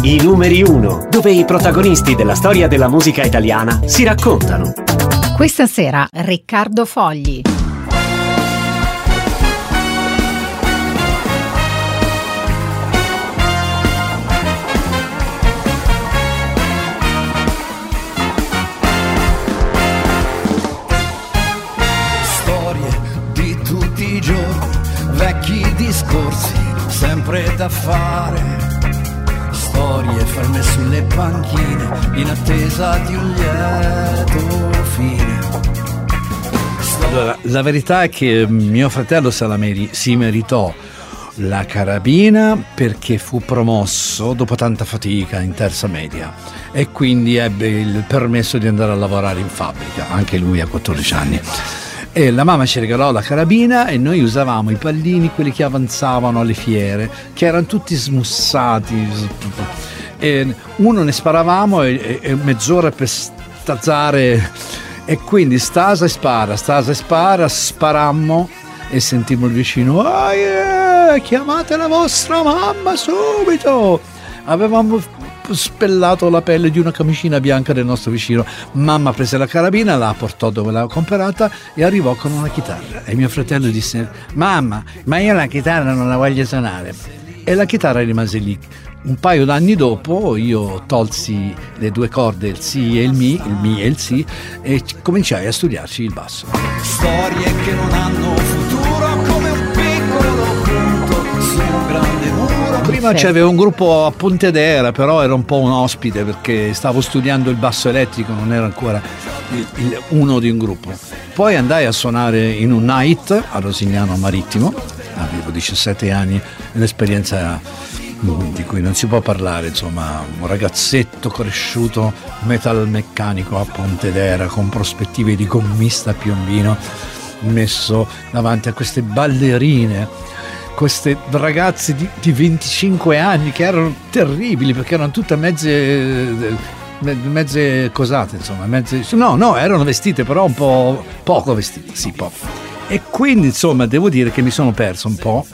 I numeri 1, dove i protagonisti della storia della musica italiana si raccontano. Questa sera Riccardo Fogli. Storie di tutti i giorni, vecchi discorsi, sempre da fare. Storie ferme sulle panchine, in attesa di un lieto fine. Allora, la verità è che mio fratello Salameri si meritò la carabina perché fu promosso dopo tanta fatica in terza media e quindi ebbe il permesso di andare a lavorare in fabbrica, anche lui a 14 anni. E la mamma ci regalò la carabina e noi usavamo i pallini, quelli che avanzavano alle fiere, che erano tutti smussati. E uno ne sparavamo e, e mezz'ora per stazzare e quindi stasa e spara, stasa e spara, sparammo e sentimmo il vicino, ah, yeah, chiamate la vostra mamma subito. Avevamo spellato la pelle di una camicina bianca del nostro vicino. Mamma prese la carabina, la portò dove l'aveva comprata e arrivò con una chitarra. E mio fratello disse, mamma, ma io la chitarra non la voglio suonare. E la chitarra rimase lì. Un paio d'anni dopo io tolsi le due corde, il Si e il Mi, il Mi e il Si, e cominciai a studiarci il basso. Storie che non hanno futuro muro. Prima c'aveva un gruppo a Pontedera, però era un po' un ospite perché stavo studiando il basso elettrico, non era ancora il- il- uno di un gruppo. Poi andai a suonare in un night a Rosignano Marittimo, avevo 17 anni, un'esperienza di cui non si può parlare, insomma, un ragazzetto cresciuto metalmeccanico a Pontedera con prospettive di gommista Piombino messo davanti a queste ballerine queste ragazze di, di 25 anni che erano terribili perché erano tutte mezze me- mezze cosate insomma mezze, no no erano vestite però un po' poco vestite sì poco. E quindi insomma devo dire che mi sono perso un po'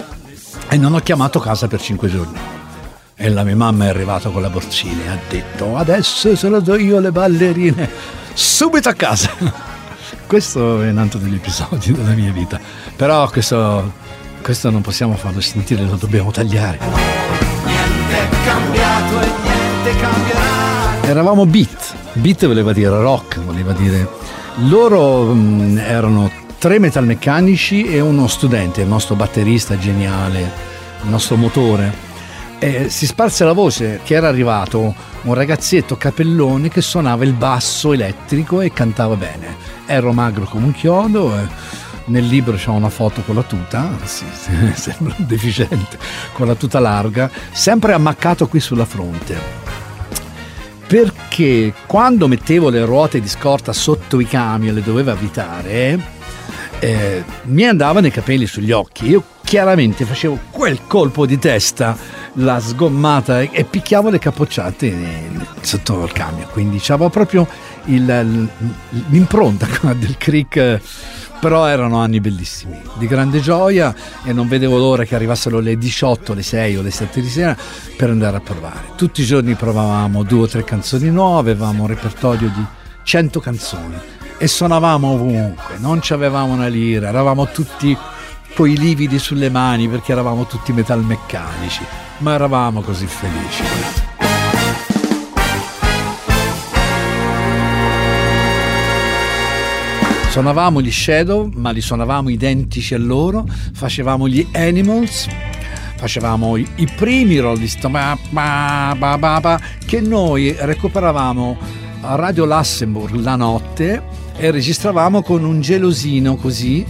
e non ho chiamato casa per 5 giorni. E la mia mamma è arrivata con la borsina e ha detto adesso se lo do io le ballerine subito a casa. Questo è un altro degli episodi della mia vita. Però questo, questo non possiamo farlo sentire lo dobbiamo tagliare Niente è cambiato e niente cambierà. eravamo beat beat voleva dire rock voleva dire loro mh, erano tre metalmeccanici e uno studente il nostro batterista geniale il nostro motore e si sparse la voce che era arrivato un ragazzetto capellone che suonava il basso elettrico e cantava bene. Ero magro come un chiodo, e nel libro c'è una foto con la tuta, sì, sembra un deficiente, con la tuta larga, sempre ammaccato qui sulla fronte. Perché quando mettevo le ruote di scorta sotto i camion e le dovevo avvitare, eh, mi andavano i capelli sugli occhi. Io chiaramente facevo quel colpo di testa, la sgommata e, picchiavo le capocciate sotto il camion. Quindi c'avevo proprio il- l'impronta del crick. Però erano anni bellissimi, di grande gioia e non vedevo l'ora che arrivassero le 18, le 6 o le 7 di sera per andare a provare. Tutti i giorni provavamo due o tre canzoni nuove, avevamo un repertorio di 100 canzoni e suonavamo ovunque, non ci avevamo una lira, eravamo tutti coi lividi sulle mani perché eravamo tutti metalmeccanici, ma eravamo così felici. Suonavamo gli Shadow, ma li suonavamo identici a loro, facevamo gli Animals, facevamo i, primi Rolling Stone, ba, ba, ba, ba, che noi recuperavamo a Radio Lassenburg la notte e registravamo con un gelosino così,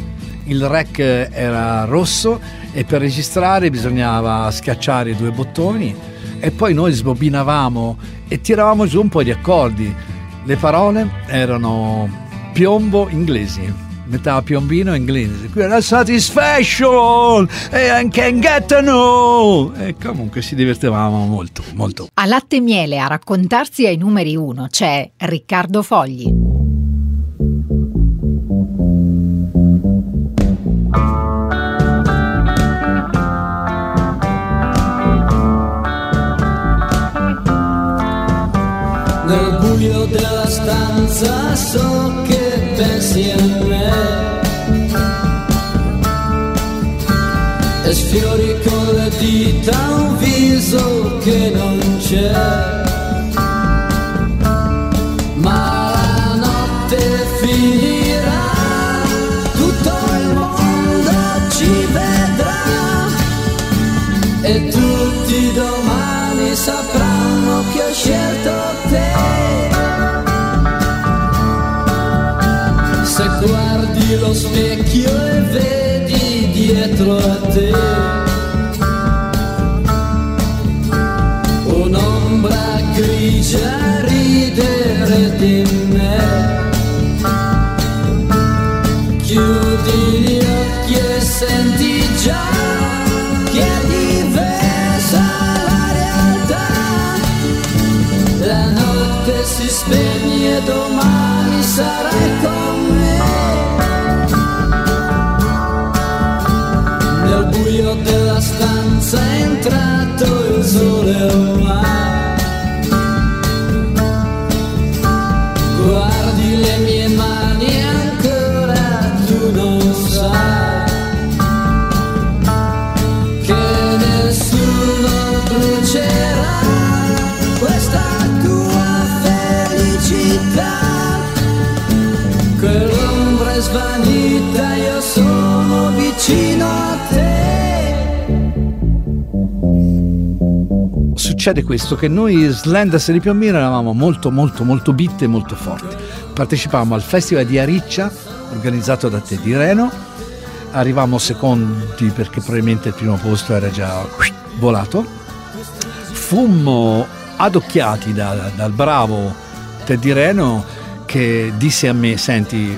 il rec era rosso e per registrare bisognava schiacciare due bottoni e poi noi sbobinavamo e tiravamo giù un po' di accordi. Le parole erano piombo inglesi, metà piombino inglese. Qui era satisfaction e anche get no. E comunque ci divertivamo molto, molto. A latte e miele a raccontarsi ai numeri uno c'è Riccardo Fogli. Nel buio della stanza so che pensi a me sfiori con le dita un viso che non sarai con me. Nel buio della stanza è entrato il sole ormai. Succede questo che noi Slenders di Piombino eravamo molto molto molto bit e molto forti. Partecipavamo al festival di Ariccia organizzato da Teddy Reno. Arrivavamo secondi perché probabilmente il primo posto era già volato. Fummo adocchiati da- dal bravo Teddy Reno che disse a me, senti,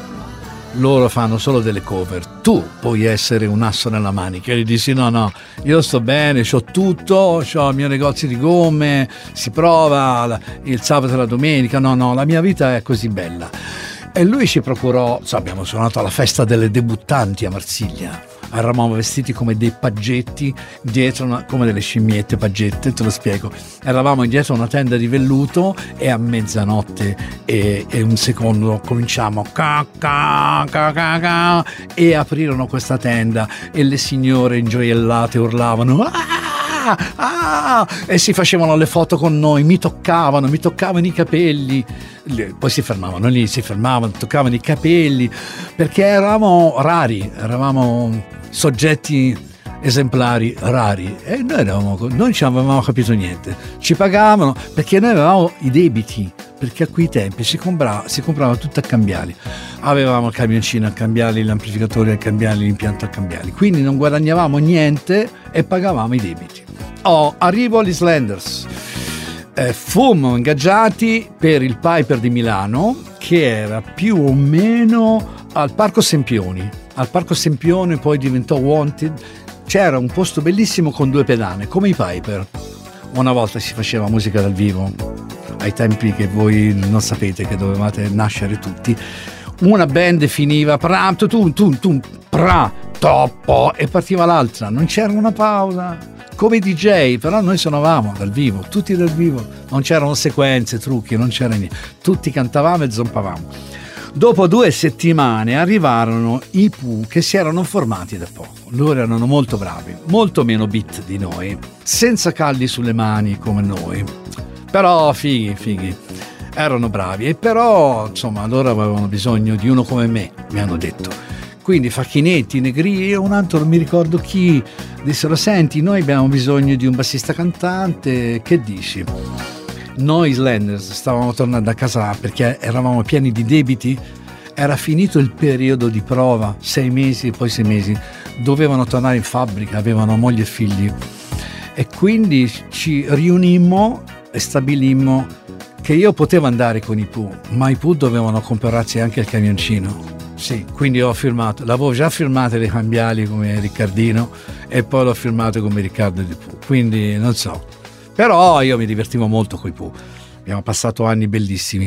loro fanno solo delle cover, tu puoi essere un asso nella manica. E gli dissi no, no, io sto bene, ho tutto, ho il mio negozio di gomme, si prova il sabato e la domenica, no, no, la mia vita è così bella. E lui ci procurò, so, abbiamo suonato alla festa delle debuttanti a Marsiglia. Eravamo vestiti come dei paggetti, una- come delle scimmiette paggette, te lo spiego. Eravamo dietro una tenda di velluto e a mezzanotte e, e un secondo cominciamo ca, ca, ca, ca, ca, e aprirono questa tenda e le signore ingioiellate urlavano "Ah! Ah!" e si facevano le foto con noi, mi toccavano, mi toccavano i capelli, poi si fermavano lì, si fermavano, toccavano i capelli, perché eravamo rari, eravamo soggetti esemplari rari e noi, eravamo, noi non ci avevamo capito niente, ci pagavano perché noi avevamo i debiti, perché a quei tempi si comprava, si comprava tutto a cambiali, avevamo il camioncino a cambiali, l'amplificatore a cambiali, l'impianto a cambiali, quindi non guadagnavamo niente e pagavamo i debiti. Oh, arrivo agli Slenders. Eh, fummo ingaggiati per il Piper di Milano che era più o meno al Parco Sempioni. Al Parco Sempione poi diventò Wanted. C'era un posto bellissimo con due pedane, come i Piper. Una volta si faceva musica dal vivo, ai tempi che voi non sapete che dovevate nascere tutti. Una band finiva pram, tu, tu, tu, pra, troppo e partiva l'altra, non c'era una pausa. Come DJ, però noi suonavamo dal vivo, tutti dal vivo, non c'erano sequenze, trucchi, non c'era niente, tutti cantavamo e zompavamo. Dopo due settimane arrivarono i Pooh che si erano formati da poco. Loro erano molto bravi, molto meno beat di noi, senza calli sulle mani come noi. Però fighi, fighi, erano bravi. E però insomma loro avevano bisogno di uno come me, mi hanno detto. Quindi facchinetti, negri e un altro non mi ricordo chi dissero senti noi abbiamo bisogno di un bassista cantante, che dici? Noi Slenders stavamo tornando a casa perché eravamo pieni di debiti, era finito il periodo di prova, sei mesi, poi sei mesi, dovevano tornare in fabbrica, avevano moglie e figli. E quindi ci riunimmo e stabilimmo che io potevo andare con i Pooh, ma i Pooh dovevano comprarsi anche il camioncino. Sì, quindi ho firmato, l'avevo già firmato le cambiali come Riccardino e poi l'ho firmato come Riccardo di Pooh, quindi non so. Però io mi divertivo molto con i Pooh, abbiamo passato anni bellissimi.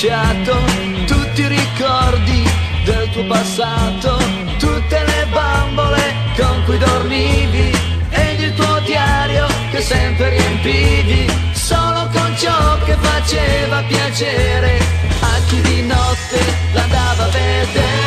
Fiato, tutti i ricordi del tuo passato, tutte le bambole con cui dormivi ed il tuo diario che sempre riempivi, solo con ciò che faceva piacere a chi di notte l'andava a vedere.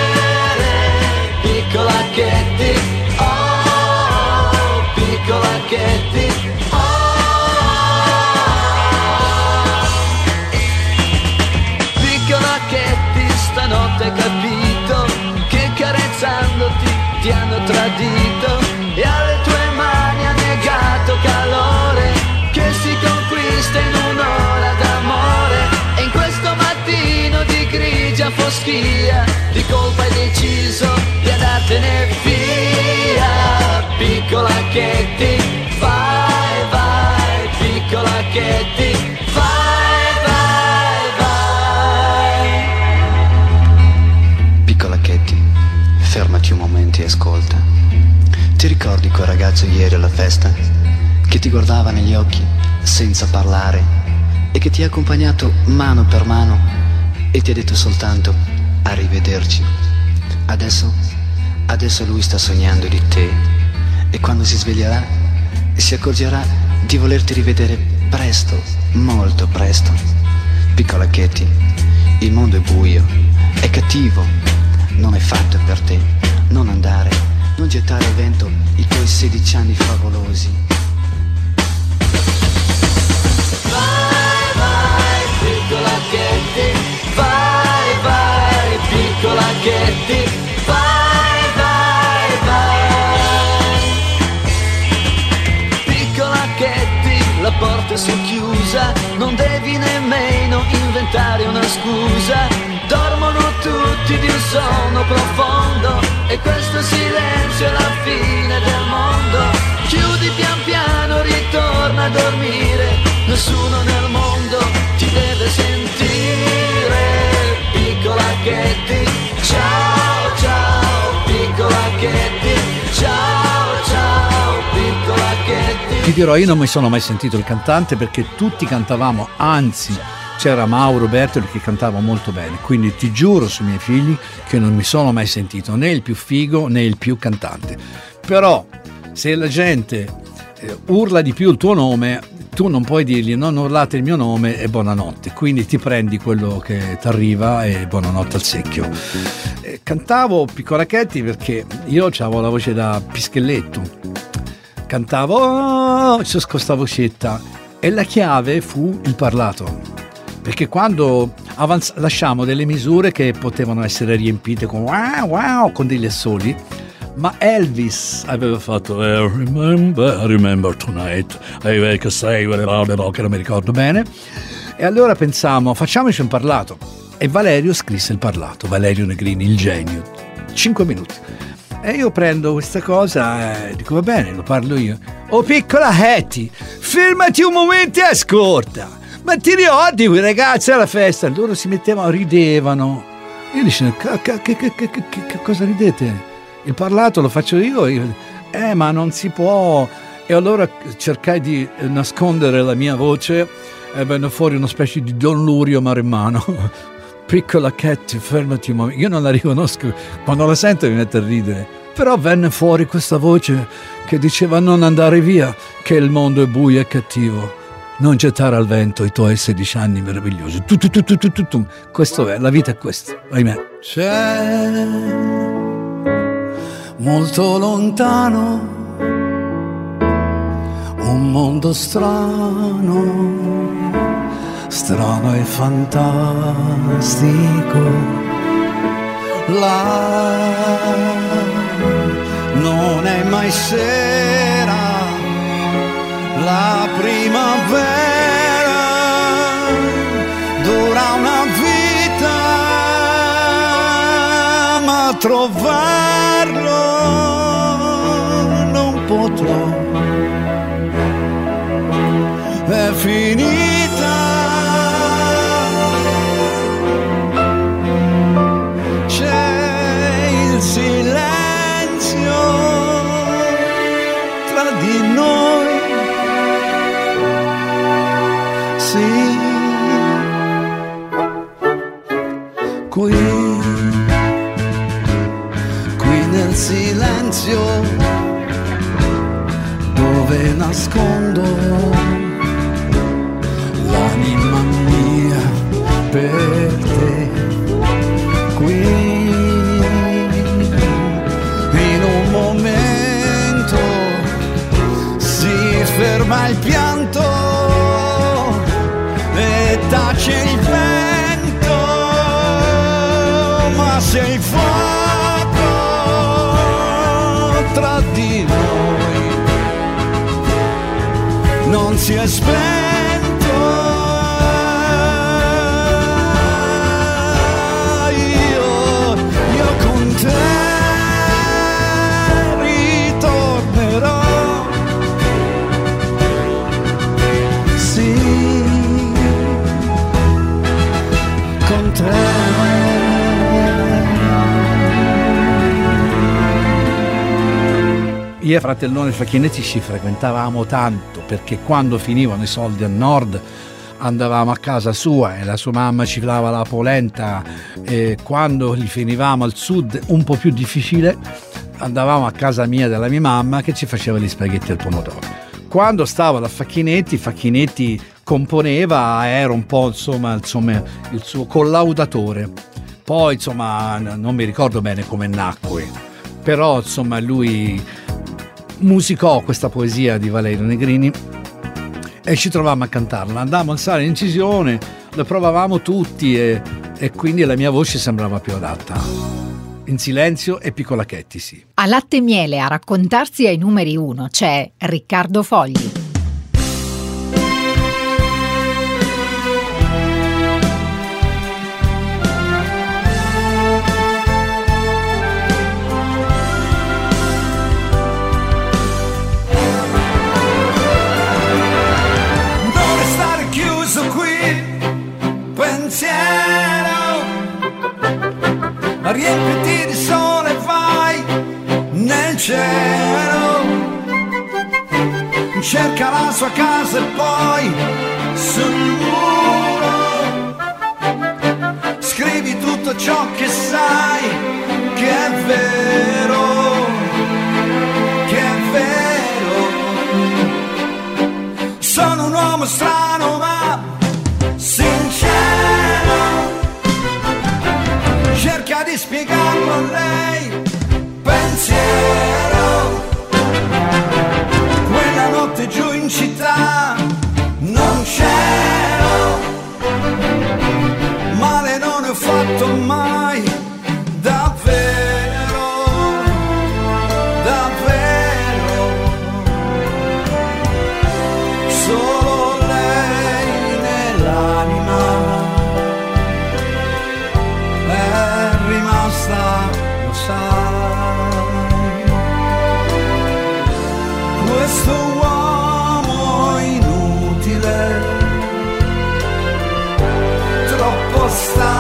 Foschia di colpa hai deciso di andartene via piccola Chetti vai vai piccola Chetti vai vai vai Piccola Katie, fermati un momento e ascolta. Ti ricordi quel ragazzo ieri alla festa? Che ti guardava negli occhi senza parlare e che ti ha accompagnato mano per mano e ti ha detto soltanto arrivederci. Adesso, adesso lui sta sognando di te e quando si sveglierà si accorgerà di volerti rivedere presto, molto presto. Piccola Katie, il mondo è buio, è cattivo, non è fatto per te. Non andare, non gettare al vento i tuoi 16 anni favolosi. Vai, vai, piccola Chetti, vai, piccola Chetti, vai, vai, vai. Piccola Chetti, la porta è socchiusa, non devi nemmeno inventare una scusa. Dormono tutti di un sonno profondo e questo silenzio è la fine del mondo. Chiudi pian piano, ritorna a dormire, nessuno nel mondo ti deve sentire. Piccola Chetti, ciao ciao, piccola Chetti, ciao ciao, piccola Chetti. Ti dirò, io non mi sono mai sentito il cantante perché tutti cantavamo, anzi c'era Mauro Bertoli che cantava molto bene, quindi ti giuro sui miei figli che non mi sono mai sentito né il più figo né il più cantante. Però se la gente eh, urla di più il tuo nome, tu non puoi dirgli non urlate il mio nome e buonanotte, quindi ti prendi quello che ti arriva e buonanotte al secchio. Cantavo Piccorachetti perché io avevo la voce da pischelletto, cantavo oh, c'è questa vocetta. E la chiave fu il parlato. Perché quando avanz- lasciamo delle misure che potevano essere riempite con wow wow con degli assoli ma Elvis aveva fatto I remember, I remember tonight I wake say che non mi ricordo bene e allora pensiamo facciamoci un parlato e Valerio scrisse il parlato Valerio Negrini il genio 5 minuti e io prendo questa cosa e dico va bene, lo parlo io. Oh piccola Hattie, fermati un momento e ascolta. Ma ti ricordi quei ragazzi alla festa? Loro si mettevano, ridevano. Io dicevo, "Ca- ca- che, che- che- che- che cosa ridete? Il parlato lo faccio io. Io- Eh, ma non si può. E allora cercai di nascondere la mia voce e venne fuori una specie di Don Lurio maremmano. Piccola Cat, fermati un momento. Io non la riconosco, quando la sento mi mette a ridere. Però venne fuori questa voce che diceva non andare via, che il mondo è buio e cattivo. Non gettare al vento i tuoi 16 anni meravigliosi. Tu, tu, tu, tu, tu, tu, tu. Questo è, la vita è questa, ahimè. C'è molto lontano un mondo strano, strano e fantastico. Là non è mai sera, la primavera dura una vita, ma trovarlo silenzio dove nascondo l'anima mia per te. Qui in un momento si ferma il pianto e tace il vento ma se il non si è Io e fratellone Facchinetti ci frequentavamo tanto perché quando finivano i soldi al nord andavamo a casa sua e la sua mamma ci dava la polenta e quando li finivamo al sud un po' più difficile andavamo a casa mia della mia mamma che ci faceva gli spaghetti al pomodoro. Quando stavo da Facchinetti, Facchinetti componeva, era un po' insomma, insomma il suo collaudatore. Poi insomma non mi ricordo bene come nacque, però insomma lui musicò questa poesia di Valerio Negrini e ci trovavamo a cantarla. Andavamo in sala in incisione, la provavamo tutti e, e quindi la mia voce sembrava più adatta. In silenzio e piccola Chetti. A latte e miele a raccontarsi ai numeri uno c'è Riccardo Fogli. Riempiti di sole vai nel cielo. Cerca la sua casa e poi sul muro scrivi tutto ciò che sai che è vero, che è vero. Sono un uomo strano ma a lei. Pensiero. Quella notte giù in città sai. Questo uomo inutile, troppo stanco.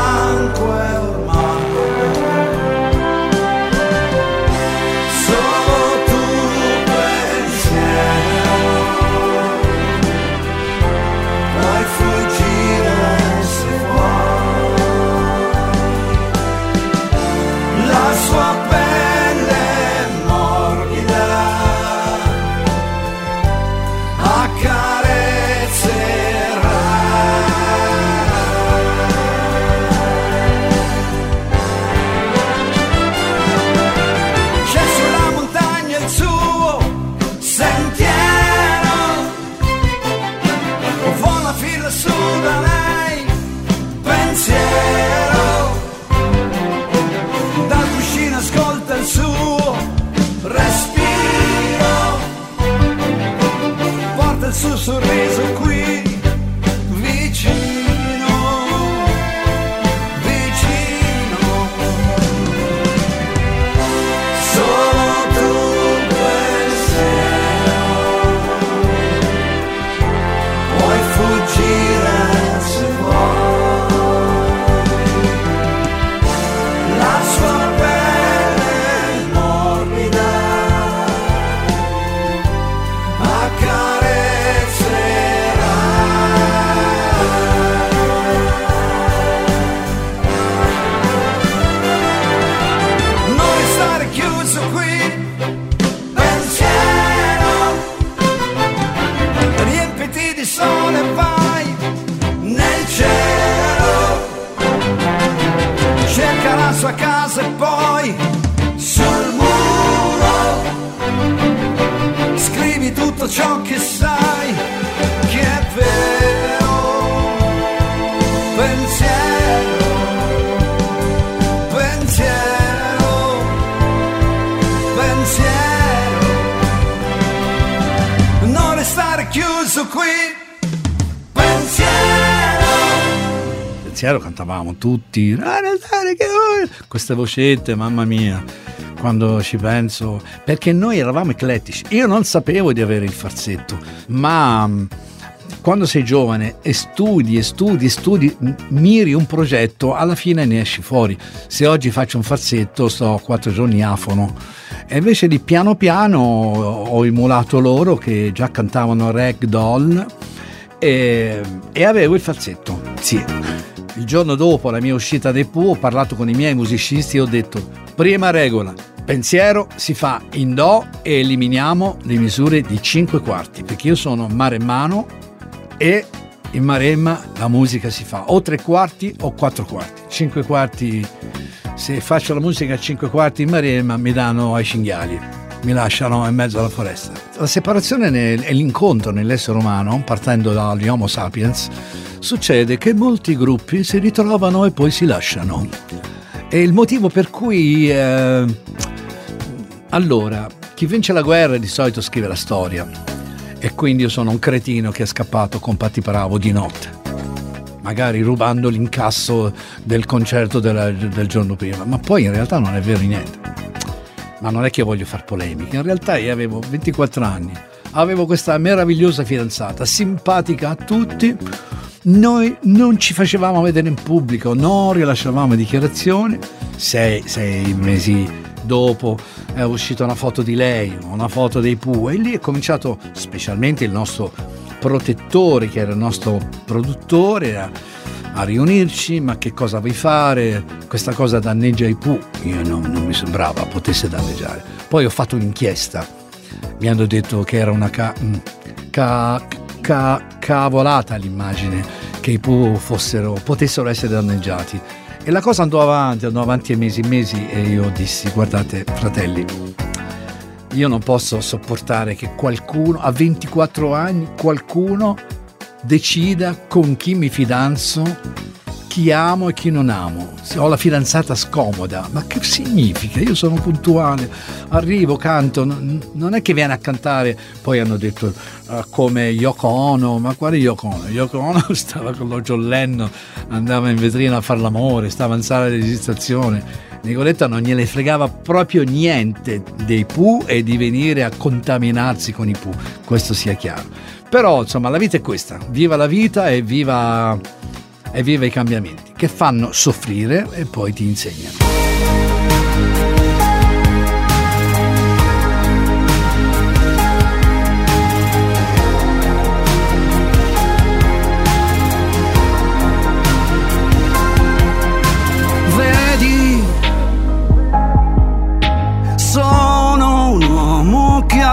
Ciò che sai che è vero. Pensiero, pensiero, pensiero. Non restare chiuso qui. Pensiero. pensiero cantavamo tutti queste vocette mamma mia quando ci penso perché noi eravamo eclettici io non sapevo di avere il farsetto ma mh, quando sei giovane e studi e studi e studi miri un progetto alla fine ne esci fuori se oggi faccio un farsetto sto quattro giorni afono e invece di piano piano ho emulato loro che già cantavano Ragdoll e, e avevo il falsetto. Sì. Il giorno dopo la mia uscita dai Pooh ho parlato con i miei musicisti e ho detto prima regola, pensiero si fa in Do e eliminiamo le misure di 5 quarti perché io sono maremmano e in Maremma la musica si fa o 3 quarti o 4 quarti. 5 quarti, se faccio la musica a 5 quarti in Maremma mi danno ai cinghiali mi lasciano in mezzo alla foresta. La separazione e l'incontro nell'essere umano, partendo dagli Homo sapiens, succede che molti gruppi si ritrovano e poi si lasciano. E il motivo per cui... eh, allora, chi vince la guerra di solito scrive la storia. E quindi io sono un cretino che è scappato con Patti Bravo di notte. Magari rubando l'incasso del concerto della- del giorno prima, ma poi in realtà non è vero niente. Ma non è che io voglio far polemica, in realtà io avevo 24 anni, avevo questa meravigliosa fidanzata, simpatica a tutti, noi non ci facevamo vedere in pubblico, non rilasciavamo dichiarazioni, sei, sei mesi dopo è uscita una foto di lei, una foto dei Pooh e lì è cominciato specialmente il nostro protettore che era il nostro produttore a, a riunirci, ma che cosa vuoi fare? Questa cosa danneggia i Pooh. Io non, non mi sembrava potesse danneggiare. Poi ho fatto un'inchiesta, mi hanno detto che era una ca- mm, ca- ca- cavolata l'immagine che i Pooh fossero, potessero essere danneggiati. E la cosa andò avanti, andò avanti mesi e mesi e io dissi, guardate fratelli, io non posso sopportare che qualcuno, a 24 anni, qualcuno decida con chi mi fidanzo, chi amo e chi non amo. Se ho la fidanzata scomoda, ma che significa? Io sono puntuale, arrivo, canto, non, è che viene a cantare, poi hanno detto eh, come Yoko Ono, ma quale Yoko Ono? Yoko Ono stava con lo John Lennon, andava in vetrina a fare l'amore, stava in sala di registrazione. Nicoletta non gliene fregava proprio niente dei Pooh e di venire a contaminarsi con i Pooh, questo sia chiaro. Però insomma la vita è questa, viva la vita e viva, e viva i cambiamenti che fanno soffrire e poi ti insegnano.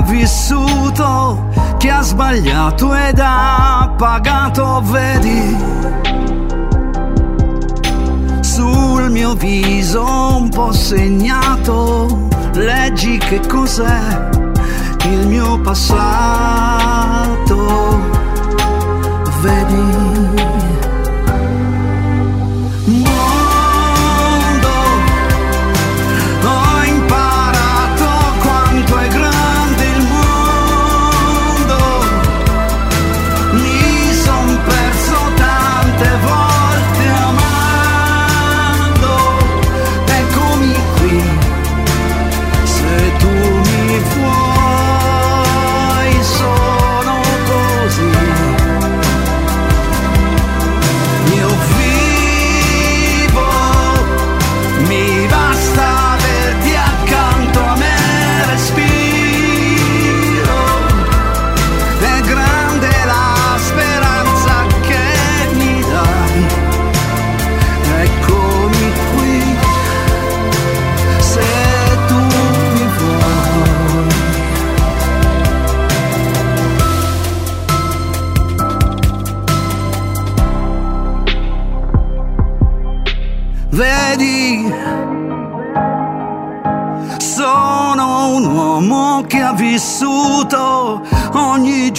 Vissuto, che ha sbagliato ed ha pagato, vedi. Mio viso un po' segnato, leggi che cos'è il mio passato. Vedi.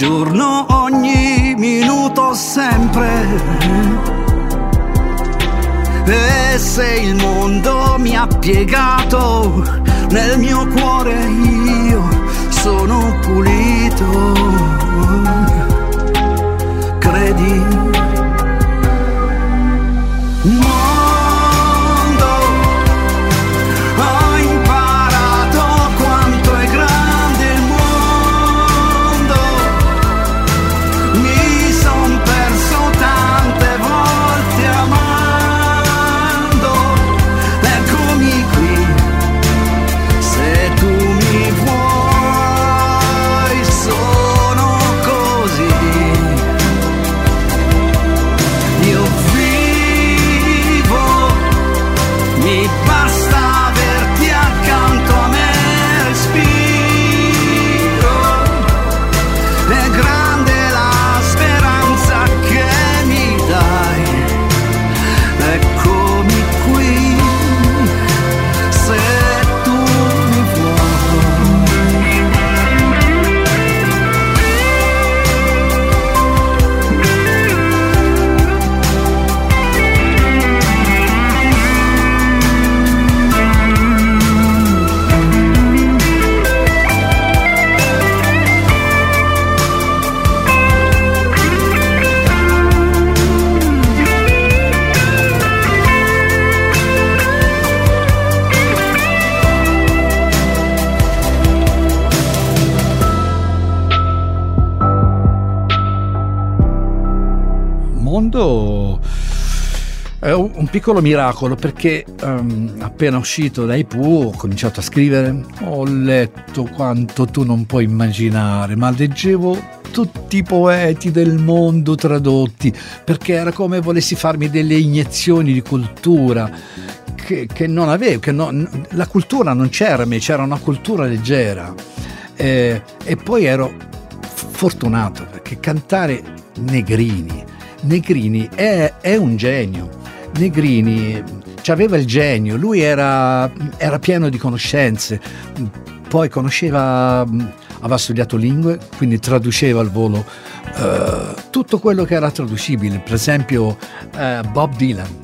Giorno, ogni minuto, sempre. E se il mondo mi ha piegato, nel mio cuore io sono pulito. Piccolo miracolo perché ehm, appena uscito dai Pooh ho cominciato a scrivere, ho letto quanto tu non puoi immaginare, ma leggevo tutti i poeti del mondo tradotti perché era come volessi farmi delle iniezioni di cultura che, che non avevo, che non- la cultura non c'era, me c'era una cultura leggera Eh, e poi ero fortunato perché cantare Negrini, Negrini è, è un genio. Negrini aveva il genio, lui era, era pieno di conoscenze, poi conosceva, aveva studiato lingue, quindi traduceva al volo eh, tutto quello che era traducibile, per esempio eh, Bob Dylan.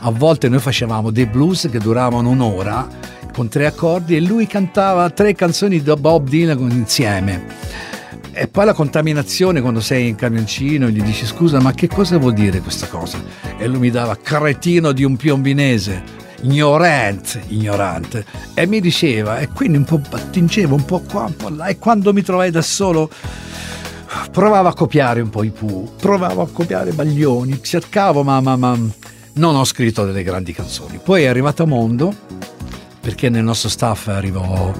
A volte noi facevamo dei blues che duravano un'ora con tre accordi e lui cantava tre canzoni da Bob Dylan insieme. E poi la contaminazione quando sei in camioncino gli dici scusa ma che cosa vuol dire questa cosa? E lui mi dava cretino di un piombinese, ignorante, ignorante. E mi diceva e quindi un po' attingevo un po' qua, un po' là e quando mi trovai da solo provavo a copiare un po' i Pooh, provavo a copiare Baglioni, cercavo ma, ma, ma non ho scritto delle grandi canzoni. Poi è arrivato a Mondo perché nel nostro staff arrivò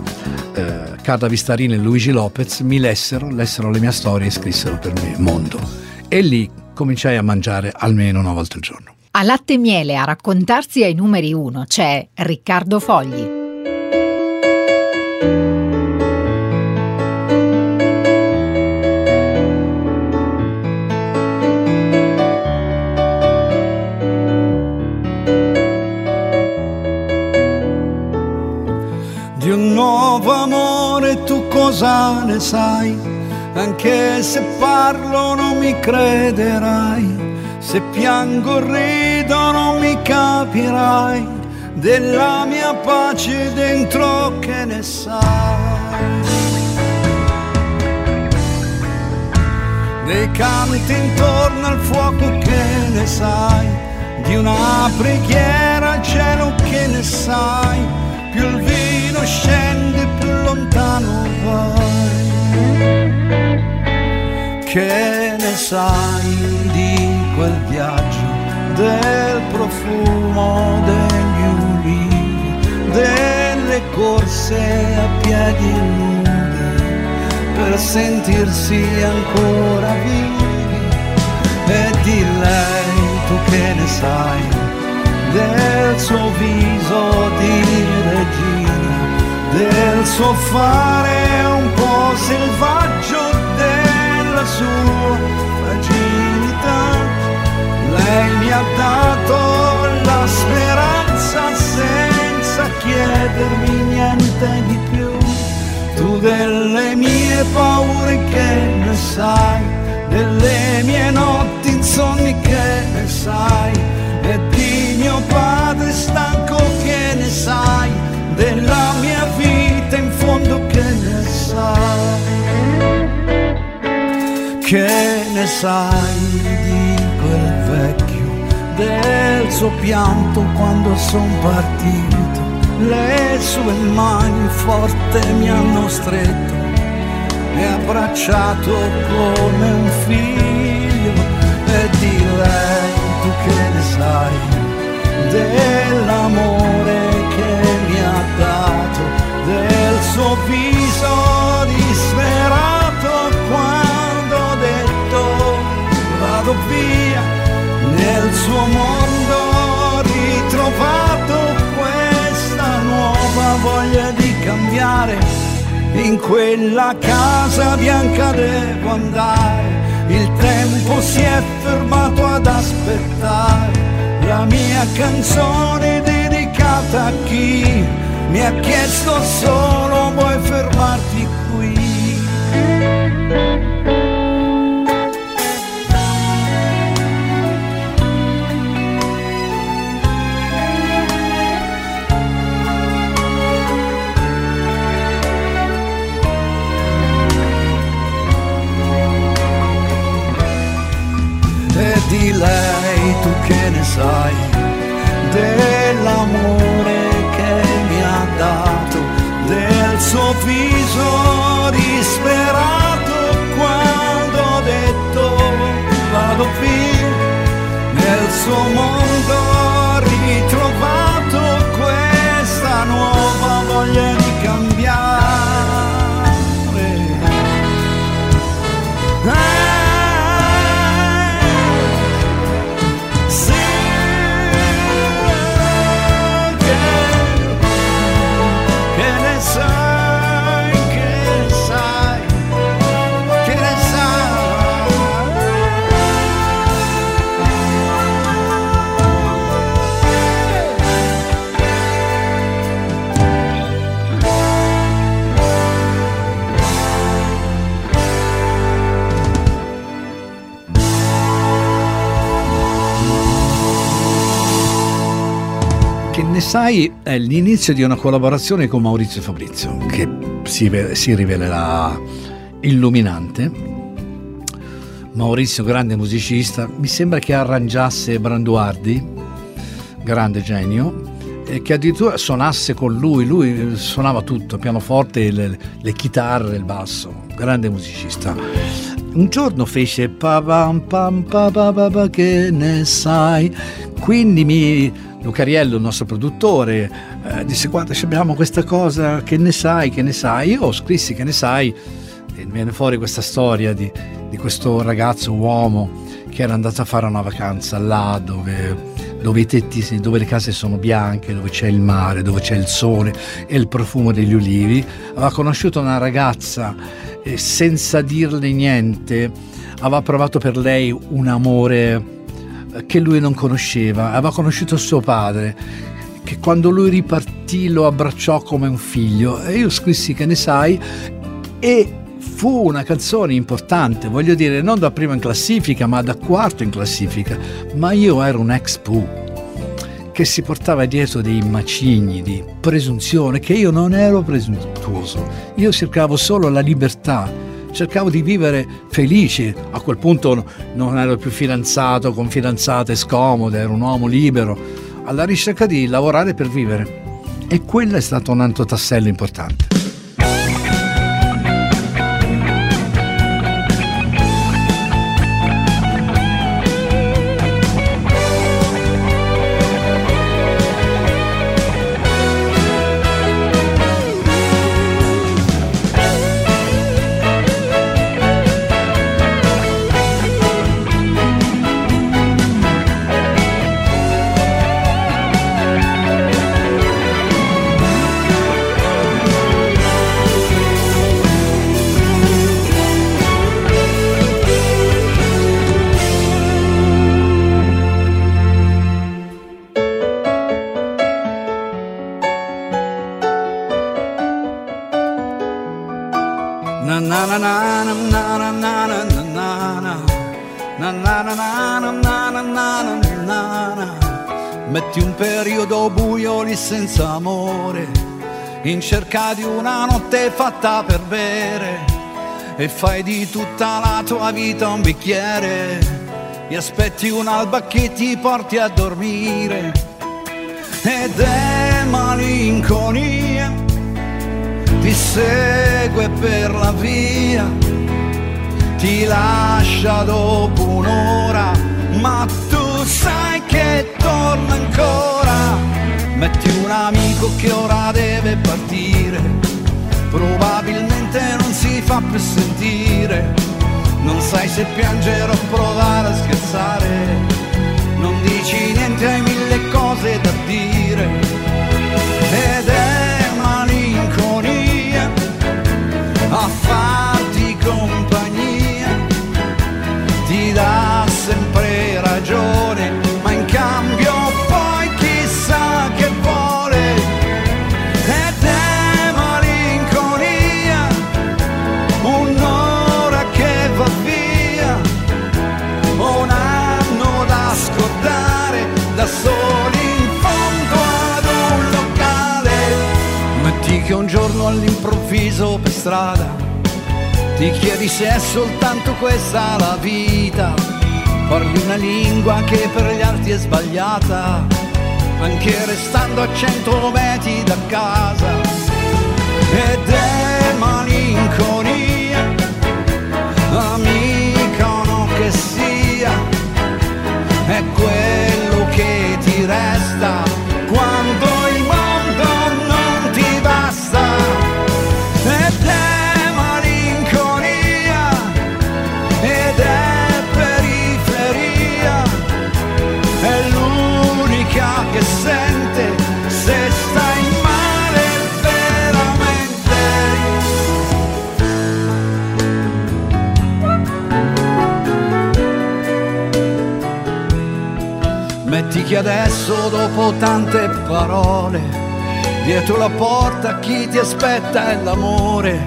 eh, Carla Vistarini e Luigi Lopez, mi lessero, lessero le mie storie e scrissero per me Mondo. E lì cominciai a mangiare almeno una volta al giorno. A latte e miele a raccontarsi ai numeri uno c'è Riccardo Fogli. Sai? Anche se parlo non mi crederai. Se piango rido non mi capirai. Della mia pace dentro che ne sai. Dei canti intorno al fuoco che ne sai. Di una preghiera al cielo che ne sai. Più il vino scende, lontano vai. Che ne sai di quel viaggio, del profumo degli ulivi, delle corse a piedi nudi per sentirsi ancora vivi e di lei tu che ne sai del suo viso di regina del suo fare un po' selvaggio della sua fragilità. Lei mi ha dato la speranza senza chiedermi niente di più. Delle mie paure che ne sai, delle mie notti insonni che ne sai, e di mio padre stanco che ne sai, fondo che ne sai. Che ne sai di quel vecchio, del suo pianto quando son partito, le sue mani forte mi hanno stretto e abbracciato come un figlio e di lei tu che ne sai dell'amore suo mondo ritrovato questa nuova voglia di cambiare. In quella casa bianca devo andare il tempo si è fermato ad aspettare. La mia canzone dedicata a chi mi ha chiesto solo viso disperato quando ho detto vado via nel suo mondo sai è l'inizio di una collaborazione con Maurizio Fabrizio che si, si rivelerà illuminante. Maurizio, grande musicista, mi sembra che arrangiasse Branduardi, grande genio, e che addirittura suonasse con lui, lui suonava tutto, pianoforte, le, le chitarre, il basso, grande musicista. Un giorno fece pa pam pam pa pa pa pa, che ne sai, quindi mi Lucariello, il nostro produttore, eh, disse guarda abbiamo questa cosa, che ne sai, che ne sai. Io scrissi che ne sai e viene fuori questa storia di, di questo ragazzo uomo che era andato a fare una vacanza là dove, dove i tetti, dove le case sono bianche, dove c'è il mare, dove c'è il sole e il profumo degli ulivi. Aveva conosciuto una ragazza e senza dirle niente aveva provato per lei un amore che lui non conosceva, aveva conosciuto suo padre, che quando lui ripartì lo abbracciò come un figlio. E io scrissi che ne sai? E fu una canzone importante, voglio dire, non da prima in classifica, ma da quarto in classifica, ma io ero un ex Pooh che si portava dietro dei macigni di presunzione, che io non ero presuntuoso, io cercavo solo la libertà, cercavo di vivere felice. A quel punto non ero più fidanzato con fidanzate scomode, ero un uomo libero, alla ricerca di lavorare per vivere. E quello è stato un altro tassello importante. Cerca di una notte fatta per bere E fai di tutta la tua vita un bicchiere E aspetti un'alba che ti porti a dormire Ed è malinconia Ti segue per la via ti lascia dopo un'ora, ma tu sai che torna ancora. Metti un amico che ora deve partire, probabilmente non si fa più sentire. Non sai se piangere o provare a scherzare, non dici niente, hai mille cose da dire. Ed è all'improvviso per strada ti chiedi se è soltanto questa la vita. Parli una lingua che per gli altri è sbagliata, anche restando a cento metri da casa. Ed è malinconia, amica o no che sia, è quello che ti resta Che adesso dopo tante parole, dietro la porta chi ti aspetta è l'amore.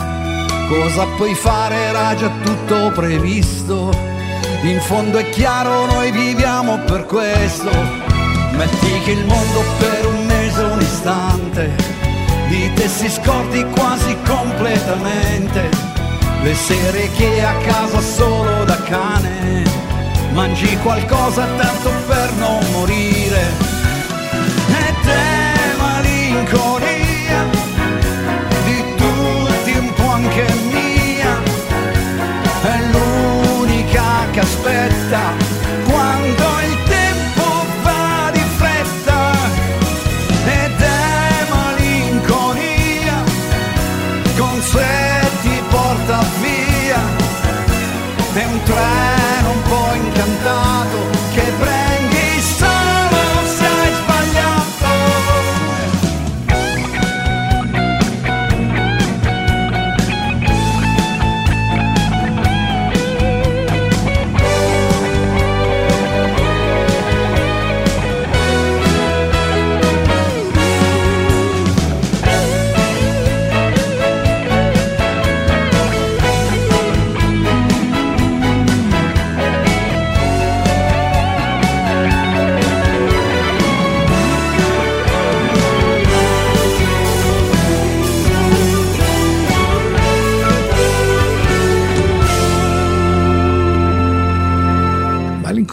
Cosa puoi fare era già tutto previsto. In fondo è chiaro noi viviamo per questo. Metti che il mondo per un mese, un istante, di te si scordi quasi completamente. Le sere che a casa solo da cane mangi qualcosa tanto per non morire. Ed è malinconia di tutti un po' anche mia, è l'unica che aspetta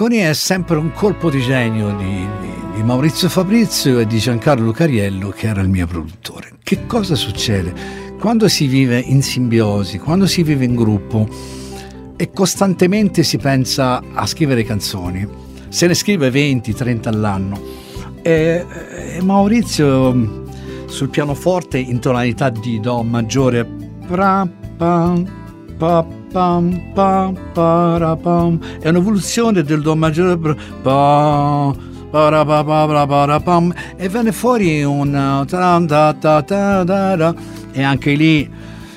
Malinconia è sempre un colpo di genio di, di- di Maurizio Fabrizio e di Giancarlo Cariello, che era il mio produttore. Che cosa succede? Quando si vive in simbiosi, quando si vive in gruppo e costantemente si pensa a scrivere canzoni, se ne scrive 20-30 all'anno. E, e Maurizio sul pianoforte in tonalità di Do maggiore pra, pam, pa, pam, pa, para, pam. è un'evoluzione del Do maggiore pam. e venne fuori un uh, e anche lì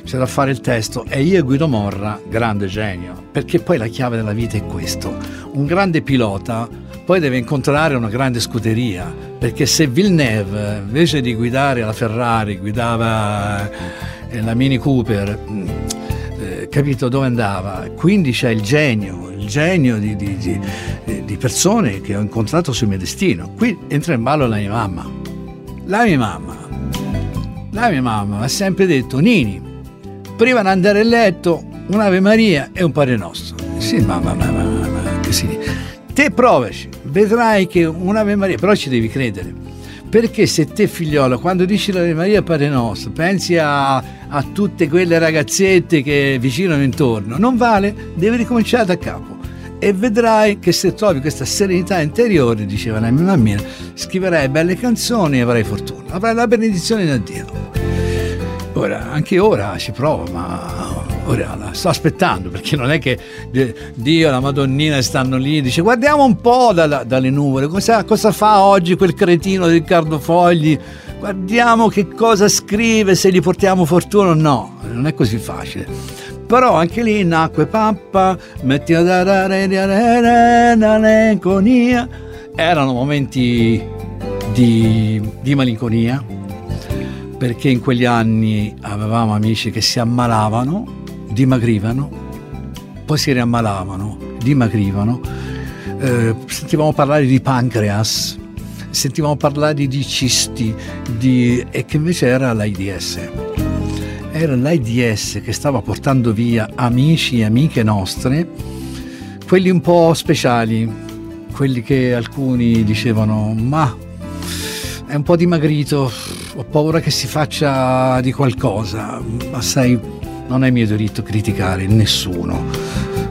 c'è da fare il testo e io e Guido Morra, grande genio, perché poi la chiave della vita è questo. Un grande pilota poi deve incontrare una grande scuderia, perché se Villeneuve invece di guidare la Ferrari guidava eh, la Mini Cooper, mm, capito dove andava. Quindi c'è il genio, il genio di, di, di, di, persone che ho incontrato sul mio destino. Qui entra in ballo la mia mamma. La mia mamma, la mia mamma mi ha sempre detto, Nini, prima di andare a letto, un'Ave Maria e un Padre Nostro. Sì, mamma, mamma, mamma, che si Te provaci, vedrai che un'Ave Maria, però ci devi credere. Perché se te figliolo, quando dici l'Ave Maria Padre Nostro, pensi a, a tutte quelle ragazzette che vicino intorno, non vale, devi ricominciare da capo. E vedrai che se trovi questa serenità interiore, diceva la mia mammina, scriverai belle canzoni e avrai fortuna, avrai la benedizione da Dio. Ora, anche ora ci provo, ma ora la sto aspettando perché non è che Dio e la Madonnina stanno lì dice guardiamo un po' dalla, dalle nuvole, cosa, cosa, fa oggi quel cretino di Riccardo Fogli, guardiamo che cosa scrive, se gli portiamo fortuna o no, non è così facile. Però anche lì nacque pappa, metti a dare malinconia. Erano momenti di, di malinconia, perché in quegli anni avevamo amici che si ammalavano dimagrivano, poi si riammalavano, dimagrivano, eh, sentivamo parlare di pancreas, sentivamo parlare di cisti di, e che invece era l'AIDS. Era l'AIDS che stava portando via amici e amiche nostre, quelli un po' speciali, quelli che alcuni dicevano ma è un po' dimagrito, ho paura che si faccia di qualcosa, ma sai non è mio diritto criticare nessuno.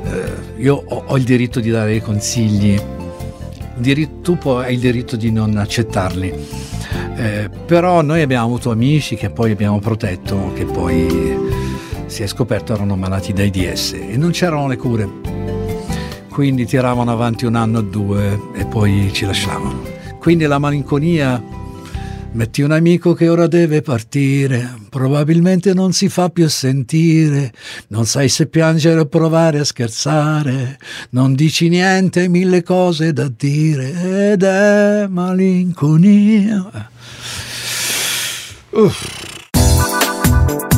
Eh, io ho, ho, il diritto di dare consigli, tu poi hai il diritto di non accettarli. Eh, però noi abbiamo avuto amici che poi abbiamo protetto, che poi si è scoperto erano malati da AIDS e non c'erano le cure. Quindi tiravano avanti un anno o due e poi ci lasciavano. Quindi la malinconia Metti un amico che ora deve partire, probabilmente non si fa più sentire, non sai se piangere o provare a scherzare, non dici niente, mille cose da dire ed è malinconia. Uff.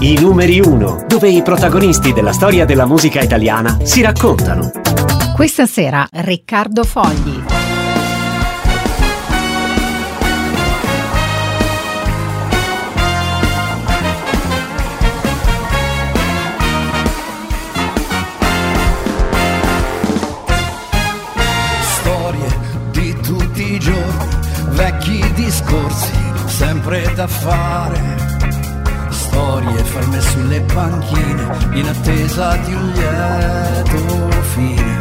I numeri uno, dove i protagonisti della storia della musica italiana si raccontano. Questa sera Riccardo Fogli. Sempre da fare. Storie ferme sulle panchine in attesa di un lieto fine.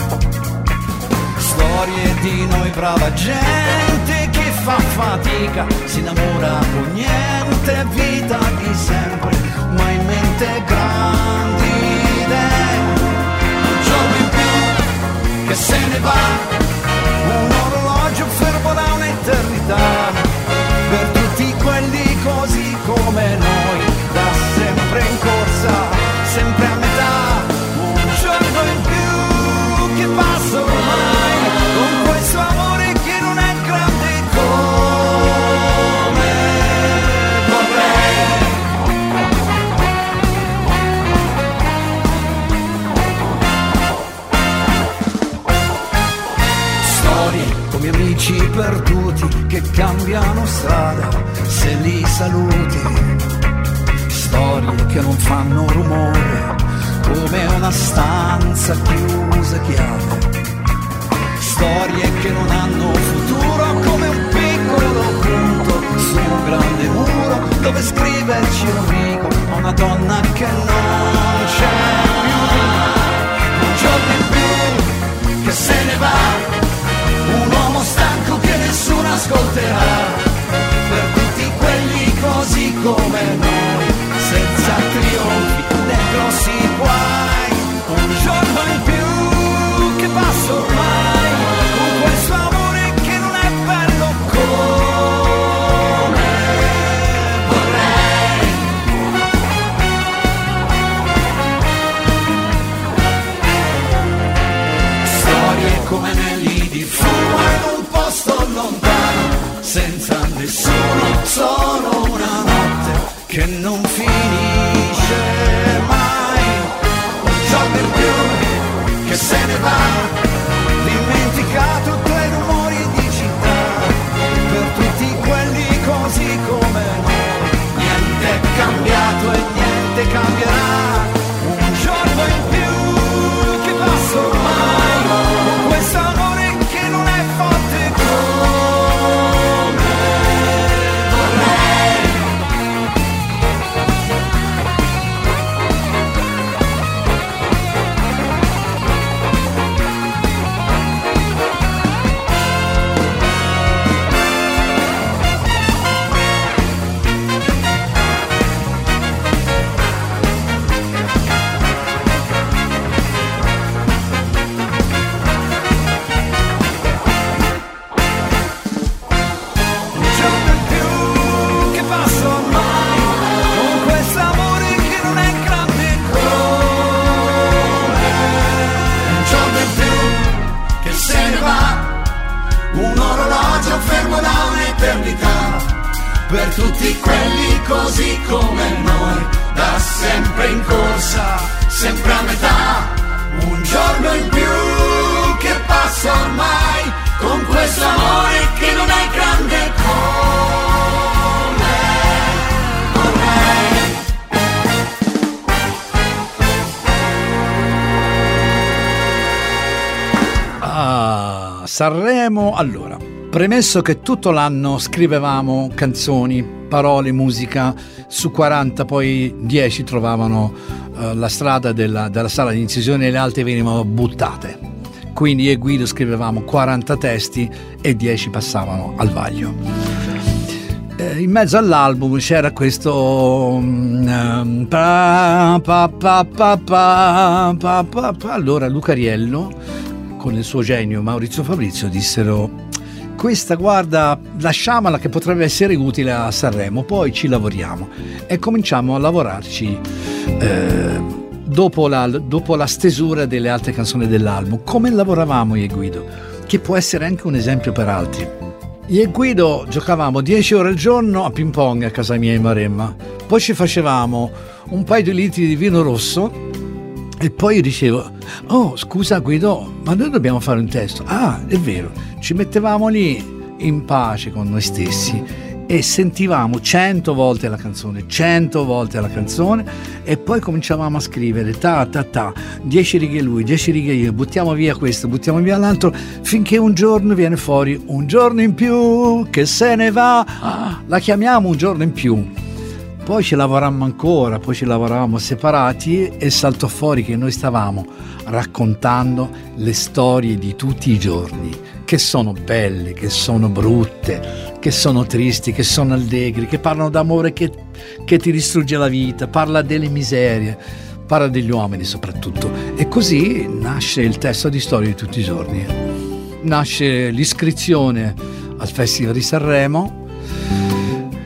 Storie di noi brava gente che fa fatica, si innamora con niente, vita di sempre, ma in mente grandi idee. Un giorno in più che se ne va, un orologio fermo da un'eternità perduti che cambiano strada se li saluti, storie che non fanno rumore, come una stanza chiusa chiave, storie che non hanno futuro, come un piccolo punto su un grande muro, dove scriverci un amico a una donna che non c'è più, Premesso che tutto l'anno scrivevamo canzoni, parole, musica, su 40 poi 10 trovavano eh, la strada della, della sala di incisione e le altre venivano buttate. Quindi io e Guido scrivevamo 40 testi e 10 passavano al vaglio. Eh, in mezzo all'album c'era questo allora Lucariello con il suo genio Maurizio Fabrizio dissero questa guarda lasciamola che potrebbe essere utile a Sanremo poi ci lavoriamo e cominciamo a lavorarci eh, dopo, la, dopo la stesura delle altre canzoni dell'album. Come lavoravamo io e Guido? Che può essere anche un esempio per altri. Io e Guido giocavamo 10 ore al giorno a ping pong a casa mia in Maremma. Poi ci facevamo un paio di litri di vino rosso e poi io dicevo, oh scusa Guido, ma noi dobbiamo fare un testo. Ah, è vero, ci mettevamo lì in pace con noi stessi e sentivamo cento volte la canzone, cento volte la canzone e poi cominciavamo a scrivere ta ta ta, dieci righe lui, dieci righe io, buttiamo via questo, buttiamo via l'altro, finché un giorno viene fuori un giorno in più che se ne va, ah, la chiamiamo un giorno in più poi ci lavorammo ancora, poi ci lavoravamo separati e saltò fuori che noi stavamo raccontando le storie di tutti i giorni, che sono belle, che sono brutte, che sono tristi, che sono allegri, che parlano d'amore che, che ti distrugge la vita, parla delle miserie, parla degli uomini soprattutto. E così nasce il testo di storia di tutti i giorni. Nasce l'iscrizione al Festival di Sanremo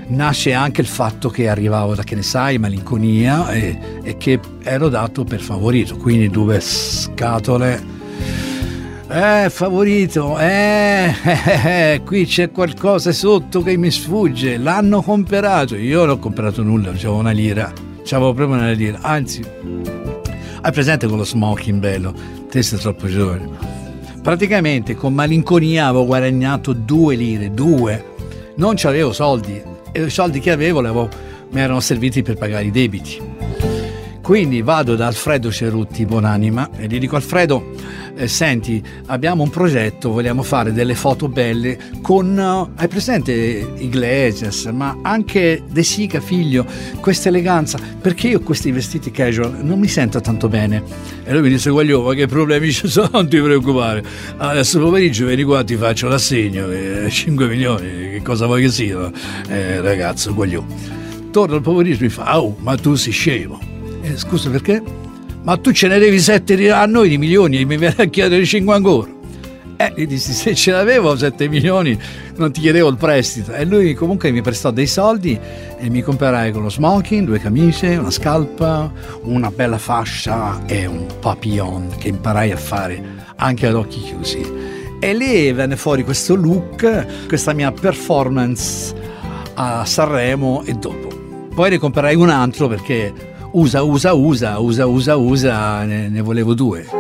nasce anche il fatto che arrivavo da che ne sai, malinconia e, e che ero dato per favorito, quindi due scatole. Eh, favorito, eh, eh, eh, qui c'è qualcosa sotto che mi sfugge. L'hanno comprato. Io non ho comprato nulla, avevo una lira. C'avevo proprio una lira. Anzi, hai presente quello smoking bello? Te troppo giovane. Praticamente con malinconia avevo guadagnato due lire, due. Non c'avevo soldi e i soldi che avevo, avevo mi erano serviti per pagare i debiti. Quindi vado da Alfredo Cerutti, buonanima, e gli dico Alfredo, eh, senti, abbiamo un progetto, vogliamo fare delle foto belle con, uh, hai presente Iglesias, ma anche De Sica, figlio, questa eleganza, perché io questi vestiti casual non mi sento tanto bene. E lui mi dice, guaglio, ma che problemi ci sono, non ti preoccupare, adesso pomeriggio vieni qua, ti faccio l'assegno, eh, 5 milioni, che cosa vuoi che sia, eh, ragazzo, guaglio. Torno al pomeriggio e mi fa, oh, ma tu sei scemo. Eh, scusa perché? Ma tu ce ne devi sette a noi di milioni e mi viene a chiedere 5 ancora. Eh, gli dissi, se ce l'avevo 7 milioni non ti chiedevo il prestito. E lui comunque mi prestò dei soldi e mi comperai con lo smoking, due camicie, una scarpa, una bella fascia e un papillon che imparai a fare anche ad occhi chiusi. E lì venne fuori questo look, questa mia performance a Sanremo e dopo. Poi ne comperai un altro perché usa, usa, usa, usa, usa, usa, ne, ne volevo due.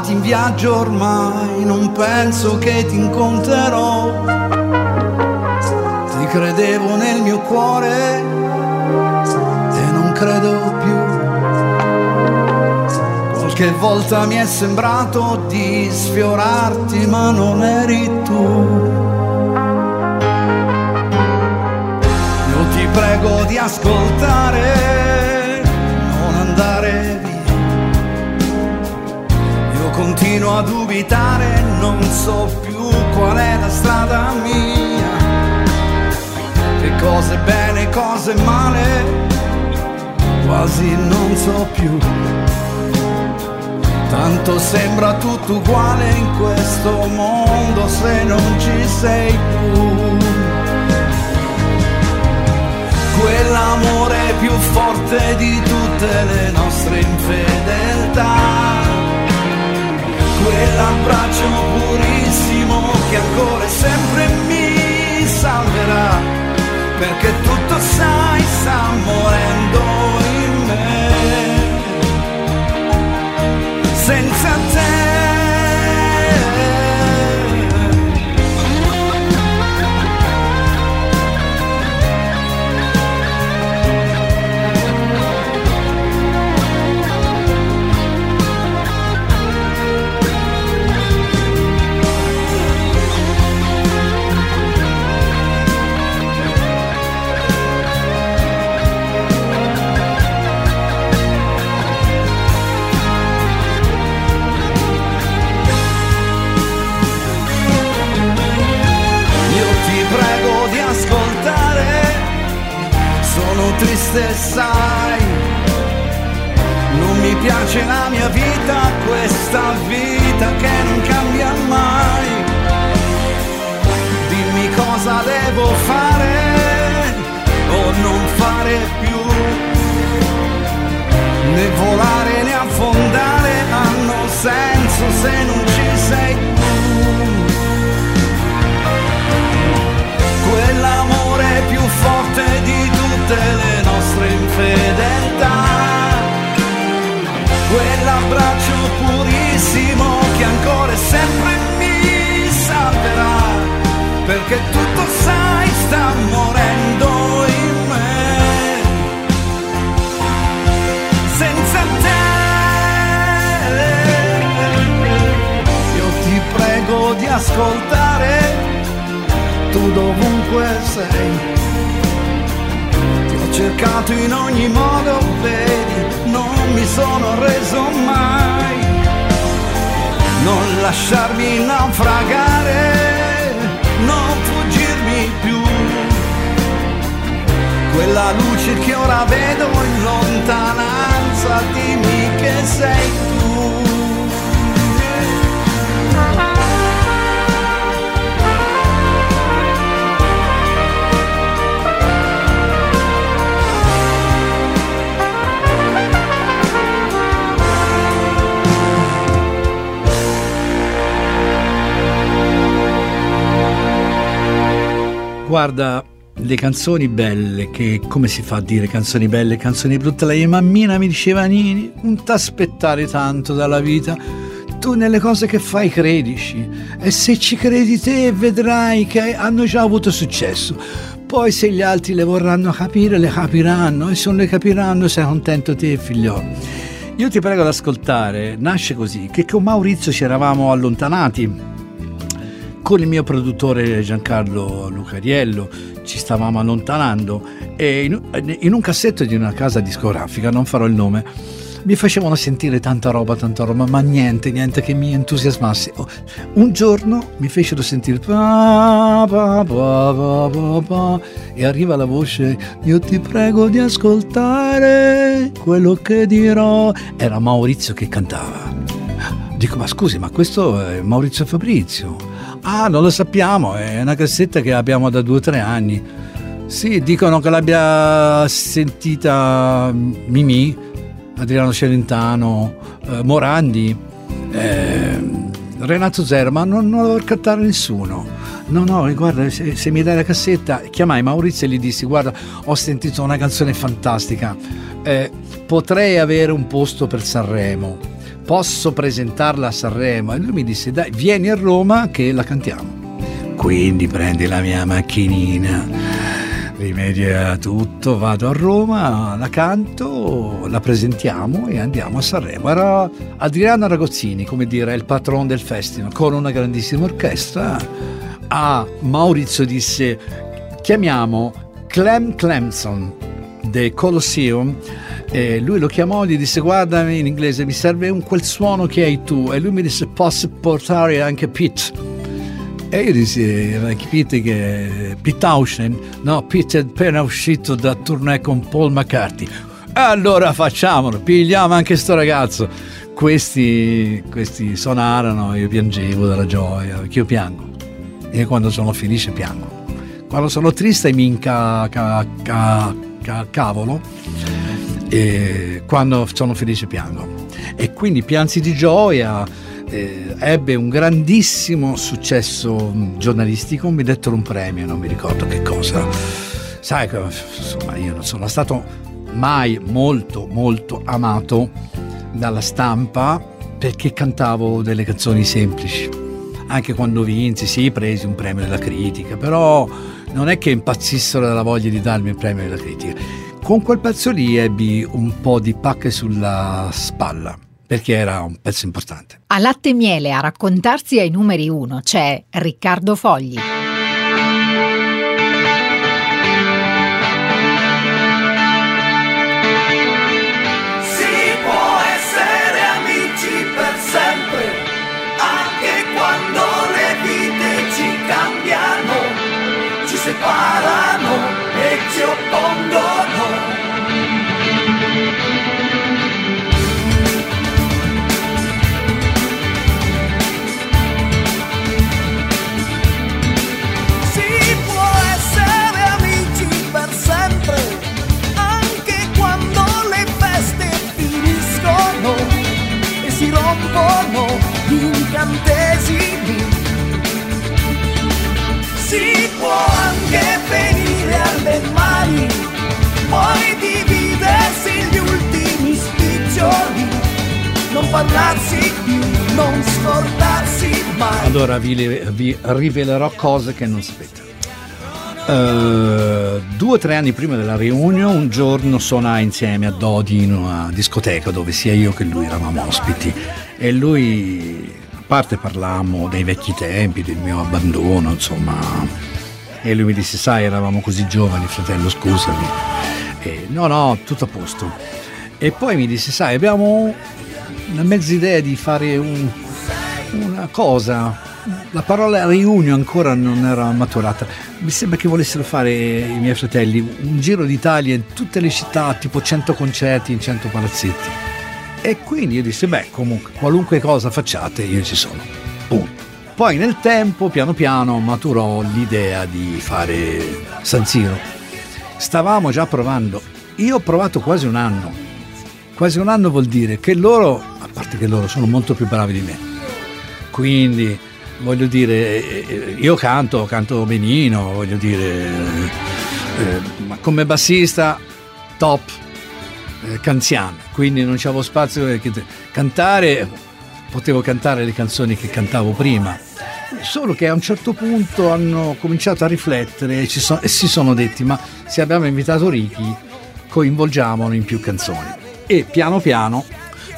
Stati in viaggio ormai, non penso che ti incontrerò. Ti credevo nel mio cuore e non credo più. Qualche volta mi è sembrato di sfiorarti, ma non eri tu. prego di ascoltare, fino a dubitare, non so più qual è la strada mia, che cose bene, cose male, quasi non so più. Tanto sembra tutto uguale in questo mondo se non ci sei tu. Quell'amore più forte di tutte le nostre infedeltà. Quell'abbraccio purissimo che ancora e sempre mi salverà. Perché tutto sai sta morendo canzoni belle, che come si fa a dire canzoni belle canzoni brutte? La mia mammina mi diceva Nini, non t'aspettare tanto dalla vita, tu nelle cose che fai credici e se ci credi te vedrai che hanno già avuto successo. Poi se gli altri le vorranno capire, le capiranno e se non le capiranno sei contento te figliolo. Io ti prego ad ascoltare, nasce così, che con Maurizio ci eravamo allontanati con il mio produttore Giancarlo Lucariello ci stavamo allontanando e in, in, un cassetto di una casa discografica, non farò il nome, mi facevano sentire tanta roba, tanta roba, ma niente, niente che mi entusiasmasse. Un giorno mi fecero sentire e arriva la voce, io ti prego di ascoltare quello che dirò. Era Maurizio che cantava. Dico, ma scusi, ma questo è Maurizio Fabrizio. Ah, non lo sappiamo, è una cassetta che abbiamo da due o tre anni. Sì, dicono che l'abbia sentita Mimì, Adriano Celentano, eh, Morandi, eh, Renato Zero, ma non, non l'avevo cattare nessuno. No, no, guarda, se, se, mi dai la cassetta, chiamai Maurizio e gli dissi, guarda, ho sentito una canzone fantastica, eh, potrei avere un posto per Sanremo posso presentarla a Sanremo? E lui mi disse, dai, vieni a Roma che la cantiamo. Quindi prendi la mia macchinina, rimedia tutto, vado a Roma, la canto, la presentiamo e andiamo a Sanremo. Era Adriano Ragozzini, come dire, il patron del festival, con una grandissima orchestra. A Maurizio disse, chiamiamo Clem Clemson del Colosseum E lui lo chiamò e gli disse guardami in inglese mi serve un quel suono che hai tu. E lui mi disse posso portare anche Pete. E io dissi anche Pete che Pete Townshend? No Pete è appena uscito da tournée con Paul McCartney. Allora facciamolo pigliamo anche sto ragazzo. Questi, questi suonarono io piangevo dalla gioia perché io piango. E quando sono felice piango. Quando sono triste mi inca ca, ca, ca, cavolo e quando sono felice piango. E quindi Pianzi di Gioia eh, ebbe un grandissimo successo giornalistico, mi dettero un premio, non mi ricordo che cosa. Sai, insomma, io non sono stato mai molto, molto amato dalla stampa perché cantavo delle canzoni semplici. Anche quando vinsi, sì, presi un premio della critica, però non è che impazzissero dalla voglia di darmi il premio della critica. Con quel pezzo lì ebbi un po' di pacche sulla spalla, perché era un pezzo importante. A latte e miele a raccontarsi ai numeri uno c'è Riccardo Fogli. Parlarsi più, non scordarsi mai. Allora vi, vi rivelerò cose che non sapete. Eh, due o tre anni prima della riunione, un giorno suonai insieme a Dodi in una discoteca dove sia io che lui eravamo ospiti e lui, a parte parlammo dei vecchi tempi, del mio abbandono, insomma, e lui mi disse, sai, eravamo così giovani, fratello, scusami. E, no, no, tutto a posto. E poi mi disse, sai, abbiamo una mezza idea di fare un, una cosa. La parola riunione ancora non era maturata. Mi sembra che volessero fare i miei fratelli un giro d'Italia in tutte le città, tipo 100 concerti in 100 palazzetti. E quindi io dissi, beh, comunque, qualunque cosa facciate, io ci sono. Punto. Poi nel tempo, piano piano, maturò l'idea di fare San Siro. Stavamo già provando. Io ho provato quasi un anno. Quasi un anno vuol dire che loro, a parte che loro sono molto più bravi di me, quindi voglio dire, eh, io canto, canto benino, voglio dire, eh, ma come bassista top, eh, canziano, quindi non c'avevo spazio perché cantare, potevo cantare le canzoni che cantavo prima, solo che a un certo punto hanno cominciato a riflettere e, ci so- e si sono detti ma se abbiamo invitato Ricky coinvolgiamolo in più canzoni e piano piano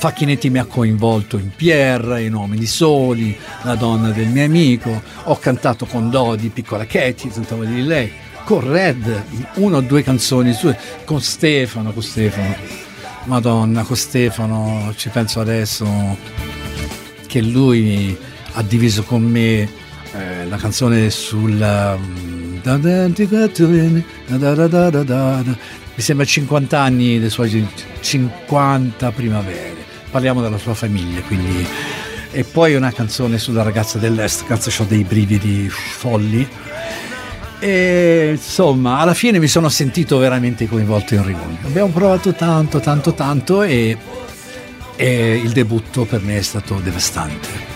Facchinetti mi ha coinvolto in Pierre, in Uomini Soli, La donna del mio amico, ho cantato con Dodi, Piccola Katie, cantavo di lei, con Red, una o due canzoni sue, con Stefano, con Stefano, Madonna, con Stefano, ci penso adesso che lui ha diviso con me eh, la canzone sul... um, mi sembra 50 anni dei suoi 50 primavere. Parliamo della sua famiglia quindi. E poi una canzone sulla ragazza dell'est cazzo ho dei brividi folli. E insomma alla fine mi sono sentito veramente coinvolto in riunione abbiamo provato tanto tanto tanto e, e il debutto per me è stato devastante.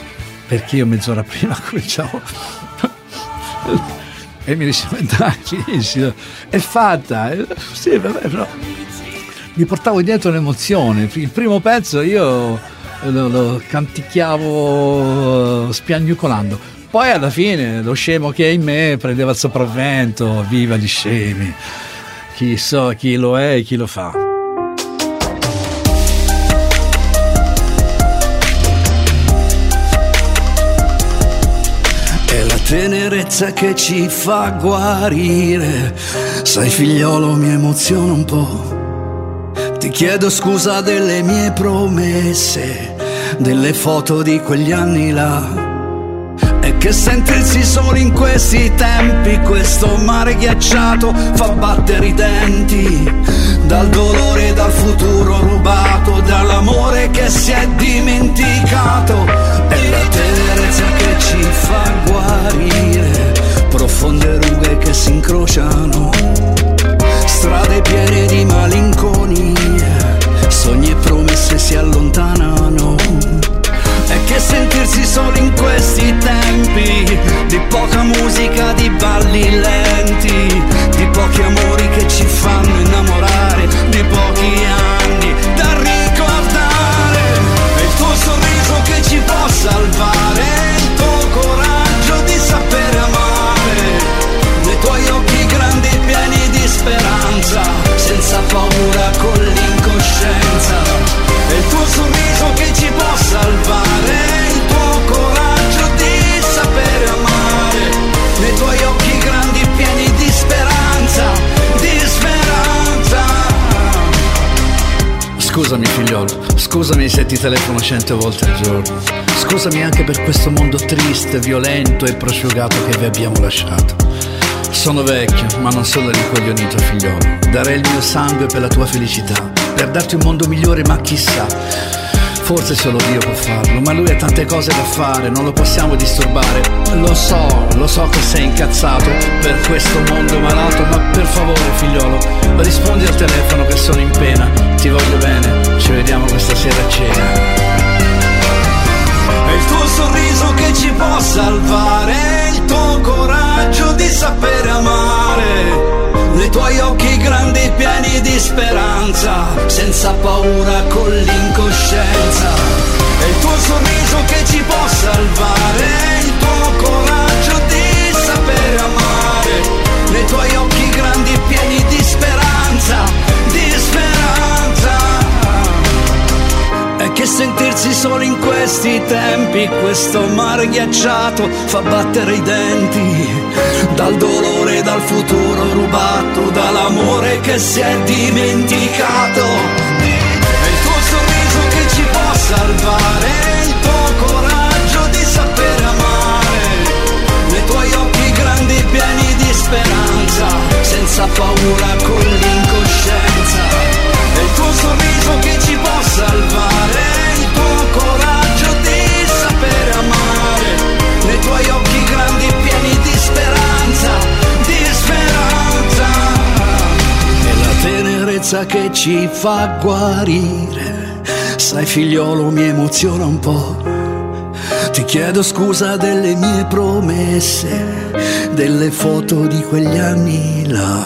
Perché io mezz'ora prima cominciavo e mi diceva dai è fatta. Sì vabbè però mi portavo dietro l'emozione. Il primo pezzo io lo, lo canticchiavo spiagnucolando. Poi alla fine lo scemo che è in me prendeva il sopravvento viva gli scemi. Chi so chi lo è e chi lo fa tenerezza che ci fa guarire. Sai figliolo mi emoziona un po'. Ti chiedo scusa delle mie promesse, delle foto di quegli anni là. E che sentirsi soli in questi tempi, questo mare ghiacciato fa battere i denti. Dal dolore, dal futuro rubato, dall'amore che si è dimenticato. E la tenerezza che ci fa guarire, profonde rughe che si incrociano strade piene di malinconia, sogni e promesse si allontanano. E che sentirsi soli in questi tempi, di poca musica, di balli lenti, di pochi amori che ci fanno innamorare, di pochi anni da ricordare. E il tuo sorriso che ci può salvare, Scusami figliolo, scusami se ti telefono cento volte al giorno. Scusami anche per questo mondo triste, violento e prosciugato che vi abbiamo lasciato. Sono vecchio, ma non sono rincoglionito figliolo. Darei il mio sangue per la tua felicità, per darti un mondo migliore, ma chissà. Forse solo Dio può farlo, ma lui ha tante cose da fare, non lo possiamo disturbare. Lo so, lo so che sei incazzato per questo mondo malato, ma per favore figliolo, rispondi al telefono che sono in pena. Ti voglio bene, ci vediamo questa sera a cena. È il tuo sorriso che ci può salvare, il tuo coraggio di sapere amare, nei tuoi occhi grandi pieni di speranza, senza paura con l'incoscienza. È il tuo sorriso che ci può salvare, il tuo coraggio di sapere amare, nei tuoi occhi grandi pieni di speranza, sentirsi solo in questi tempi, questo mare ghiacciato fa battere i denti, dal dolore, dal futuro rubato, dall'amore che si è dimenticato. E il tuo sorriso che ci può salvare, il tuo coraggio di sapere amare, nei tuoi occhi grandi pieni di speranza, senza paura con l'incoscienza. E il tuo sorriso che ci può salvare, tenerezza che ci fa guarire, sai figliolo mi emoziona un po'. Ti chiedo scusa delle mie promesse, delle foto di quegli anni là.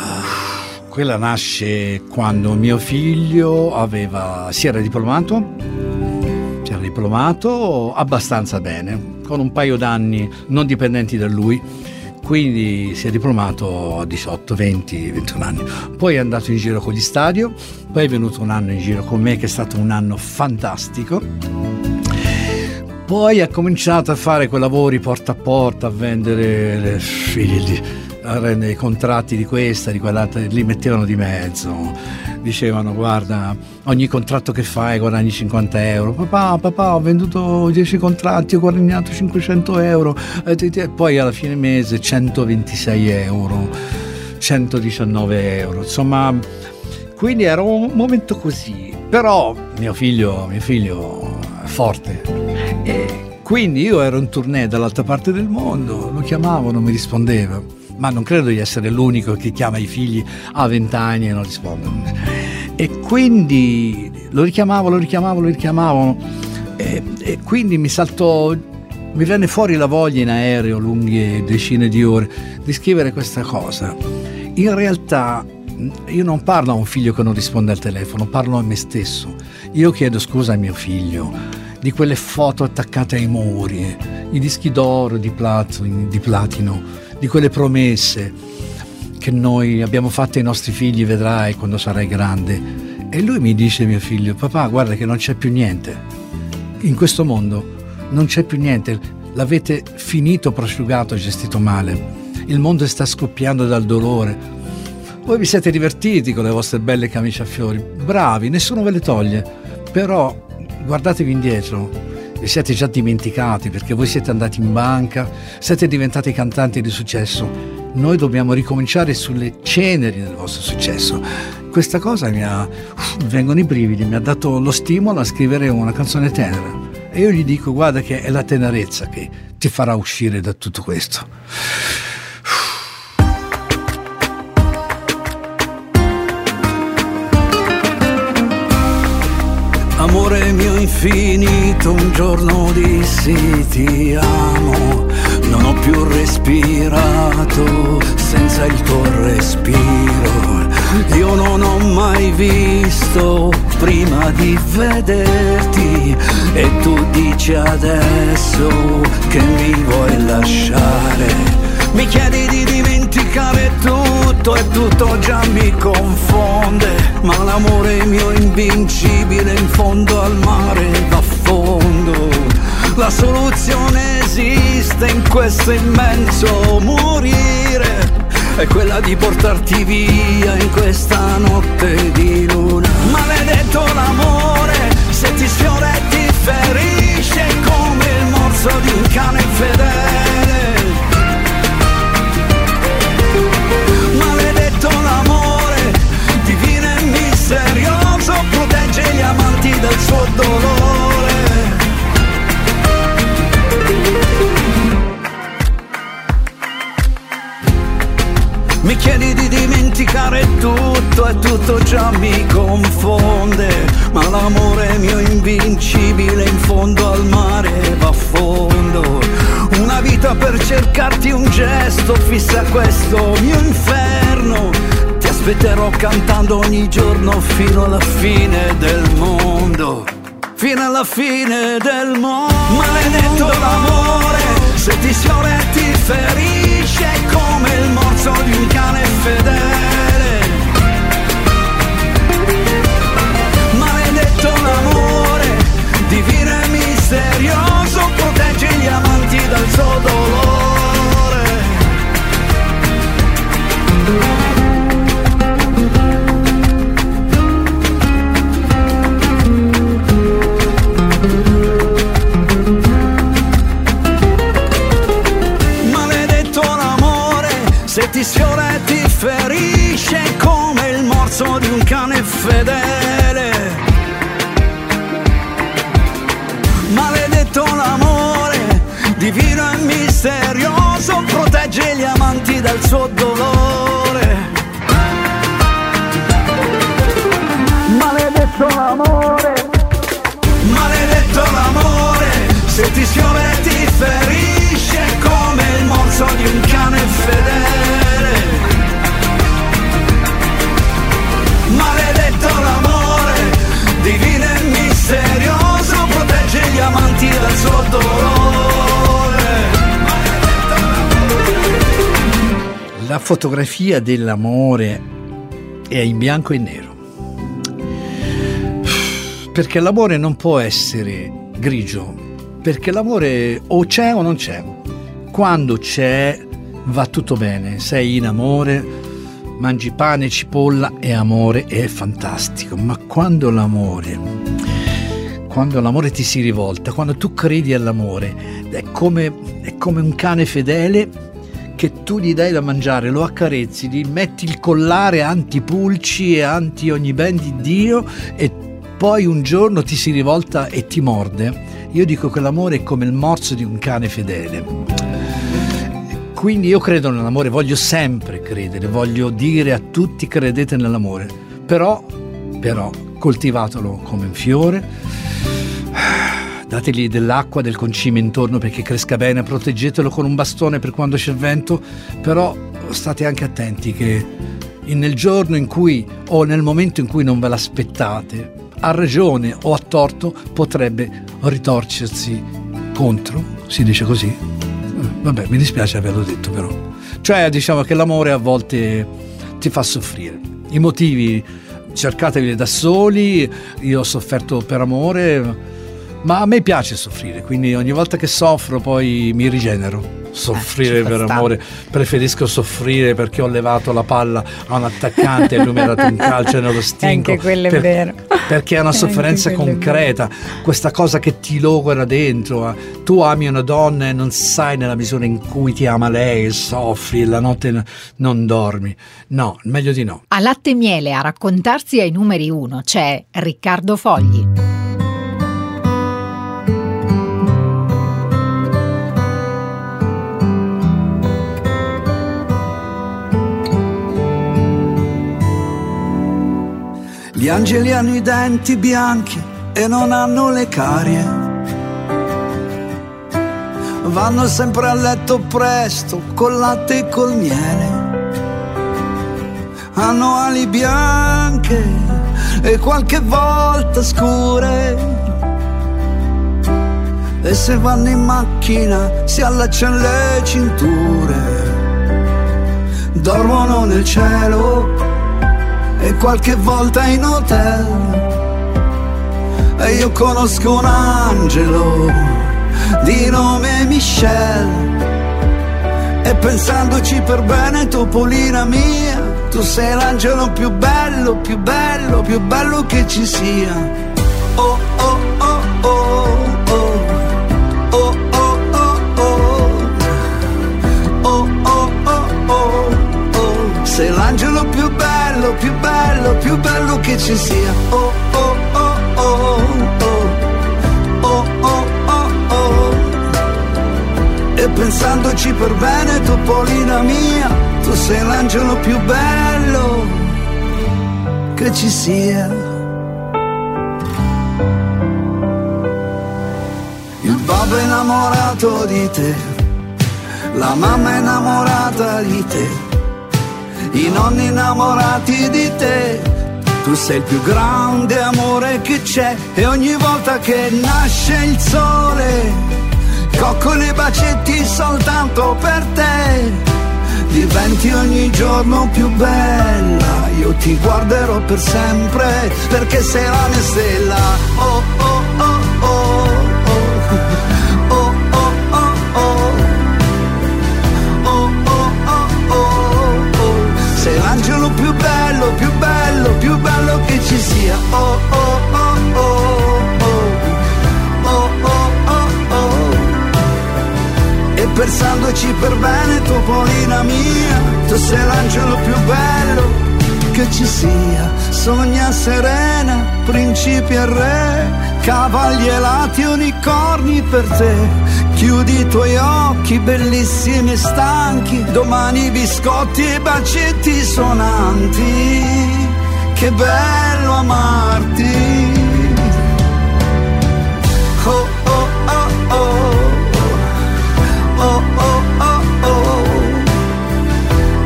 Quella nasce quando mio figlio aveva, si era diplomato, si era diplomato abbastanza bene, con un paio d'anni non dipendenti da lui, quindi si è diplomato a 18, 20, 21 anni. Poi è andato in giro con gli stadio, poi è venuto un anno in giro con me che è stato un anno fantastico. Poi ha cominciato a fare quei lavori porta a porta, a vendere figli, a rendere i contratti di questa, di quell'altra, li mettevano di mezzo. Dicevano guarda, ogni contratto che fai guadagni 50 euro. Papà, papà, ho venduto 10 contratti, ho guadagnato 500 euro. E poi alla fine mese 126 euro, 119 euro. Insomma, quindi era un momento così. Però mio figlio, mio figlio è forte. E quindi io ero in tournée dall'altra parte del mondo, lo chiamavo, non mi rispondeva. Ma non credo di essere l'unico che chiama i figli a 20 anni e non rispondono. E quindi lo richiamavo, lo richiamavo, lo richiamavo. E, e quindi mi saltò, mi venne fuori la voglia in aereo, lunghe decine di ore, di scrivere questa cosa. In realtà io non parlo a un figlio che non risponde al telefono, parlo a me stesso. Io chiedo scusa a mio figlio di quelle foto attaccate ai muri, i dischi d'oro, di, plato- di platino, di quelle promesse che noi abbiamo fatto ai nostri figli, vedrai quando sarai grande. E lui mi dice, mio figlio, papà, guarda che non c'è più niente. In questo mondo non c'è più niente. L'avete finito, prosciugato, gestito male. Il mondo sta scoppiando dal dolore. Voi vi siete divertiti con le vostre belle camicie a fiori, bravi, nessuno ve le toglie, però guardatevi indietro, vi siete già dimenticati perché voi siete andati in banca, siete diventati cantanti di successo. Noi dobbiamo ricominciare sulle ceneri del vostro successo. Questa cosa mi ha... vengono i brividi, mi ha dato lo stimolo a scrivere una canzone tenera. E io gli dico, guarda che è la tenerezza che ti farà uscire da tutto questo. Amore mio infinito, un giorno dissi ti amo, non ho più respirato senza il tuo respiro. Io non ho mai visto prima di vederti e tu dici adesso che mi vuoi lasciare. Mi chiedi di dimenticare tutto e tutto già mi confonde, ma l'amore mio invincibile in fondo al mare va a fondo. La soluzione esiste in questo immenso morire, è quella di portarti via in questa notte di luna. Maledetto l'amore, se ti sfiora e ti ferisce come il morso di un cane fedele. Gli amanti dal suo dolore. Mi chiedi di dimenticare tutto e tutto già mi confonde, ma l'amore mio invincibile in fondo al mare va a fondo. Una vita per cercarti un gesto, fissa questo mio inferno. Aspetterò cantando ogni giorno fino alla fine del mondo. Fino alla fine del mondo. Maledetto l'amore, se ti sfiora e ti ferisce come il morso di un cane fedele. Maledetto l'amore, divino e misterioso, protegge gli amanti dal suo ti sfiora e ti ferisce come il morso di un cane fedele. Maledetto l'amore, divino e misterioso, protegge gli amanti dal suo dolore. Maledetto l'amore, maledetto l'amore, se ti sfiora e amanti dal suo dolore. La fotografia dell'amore è in bianco e nero. Perché l'amore non può essere grigio, perché l'amore o c'è o non c'è. Quando c'è va tutto bene, sei in amore, mangi pane, cipolla e amore è fantastico, ma quando l'amore quando l'amore ti si rivolta, quando tu credi all'amore, è come, è come un cane fedele che tu gli dai da mangiare, lo accarezzi, gli metti il collare antipulci e anti ogni ben di Dio e poi un giorno ti si rivolta e ti morde. Io dico che l'amore è come il morso di un cane fedele. Quindi io credo nell'amore, voglio sempre credere, voglio dire a tutti credete nell'amore, però, però coltivatelo come un fiore, dategli dell'acqua, del concime intorno perché cresca bene, proteggetelo con un bastone per quando c'è vento, però state anche attenti che nel giorno in cui o nel momento in cui non ve l'aspettate, a ragione o a torto, potrebbe ritorcersi contro, si dice così? Eh, Vabbè, mi dispiace averlo detto però. Cioè, diciamo che l'amore a volte ti fa soffrire. I motivi cercatevi da soli, io ho sofferto per amore, Ma a me piace soffrire, quindi ogni volta che soffro poi mi rigenero. Soffrire Eh, per sta. amore, preferisco soffrire perché ho levato la palla a un attaccante e lui mi ha dato un calcio nello stinco. Anche quello è Per- vero. Perché è una sofferenza concreta, questa cosa che ti logora dentro. eh. Tu ami una donna e non sai nella misura in cui ti ama lei, e soffri e la notte non dormi. No, meglio di no. A latte e miele a raccontarsi ai numeri uno c'è Riccardo Fogli. Gli angeli hanno i denti bianchi e non hanno le carie. Vanno sempre a letto presto, col latte e col miele. Hanno ali bianche e qualche volta scure. E se vanno in macchina si allacciano le cinture. Dormono nel cielo e qualche volta in hotel. E io conosco un angelo di nome Michelle. E pensandoci per bene, Topolina mia, tu sei l'angelo più bello, più bello, più bello che ci sia. Sei l'angelo più bello, più bello, più bello che ci sia. Oh oh oh oh oh. Oh oh oh oh. E pensandoci per bene, Topolina mia, tu sei l'angelo più bello che ci sia. Il babbo è innamorato di te, la mamma è innamorata di te, i nonni innamorati di te. Tu sei il più grande amore che c'è e ogni volta che nasce il sole, coccoli e bacetti soltanto per te. Diventi ogni giorno più bella, io ti guarderò per sempre perché sei la mia stella. Oh oh ci sia. Oh oh oh oh oh. Oh oh. E pensandoci per bene, Topolina mia, tu sei l'angelo più bello che ci sia. Sogna serena, principi e re, cavalli elati, unicorni per te. Chiudi i tuoi occhi, bellissimi e stanchi, domani biscotti e bacetti suonanti. Che bello amarti. Oh oh oh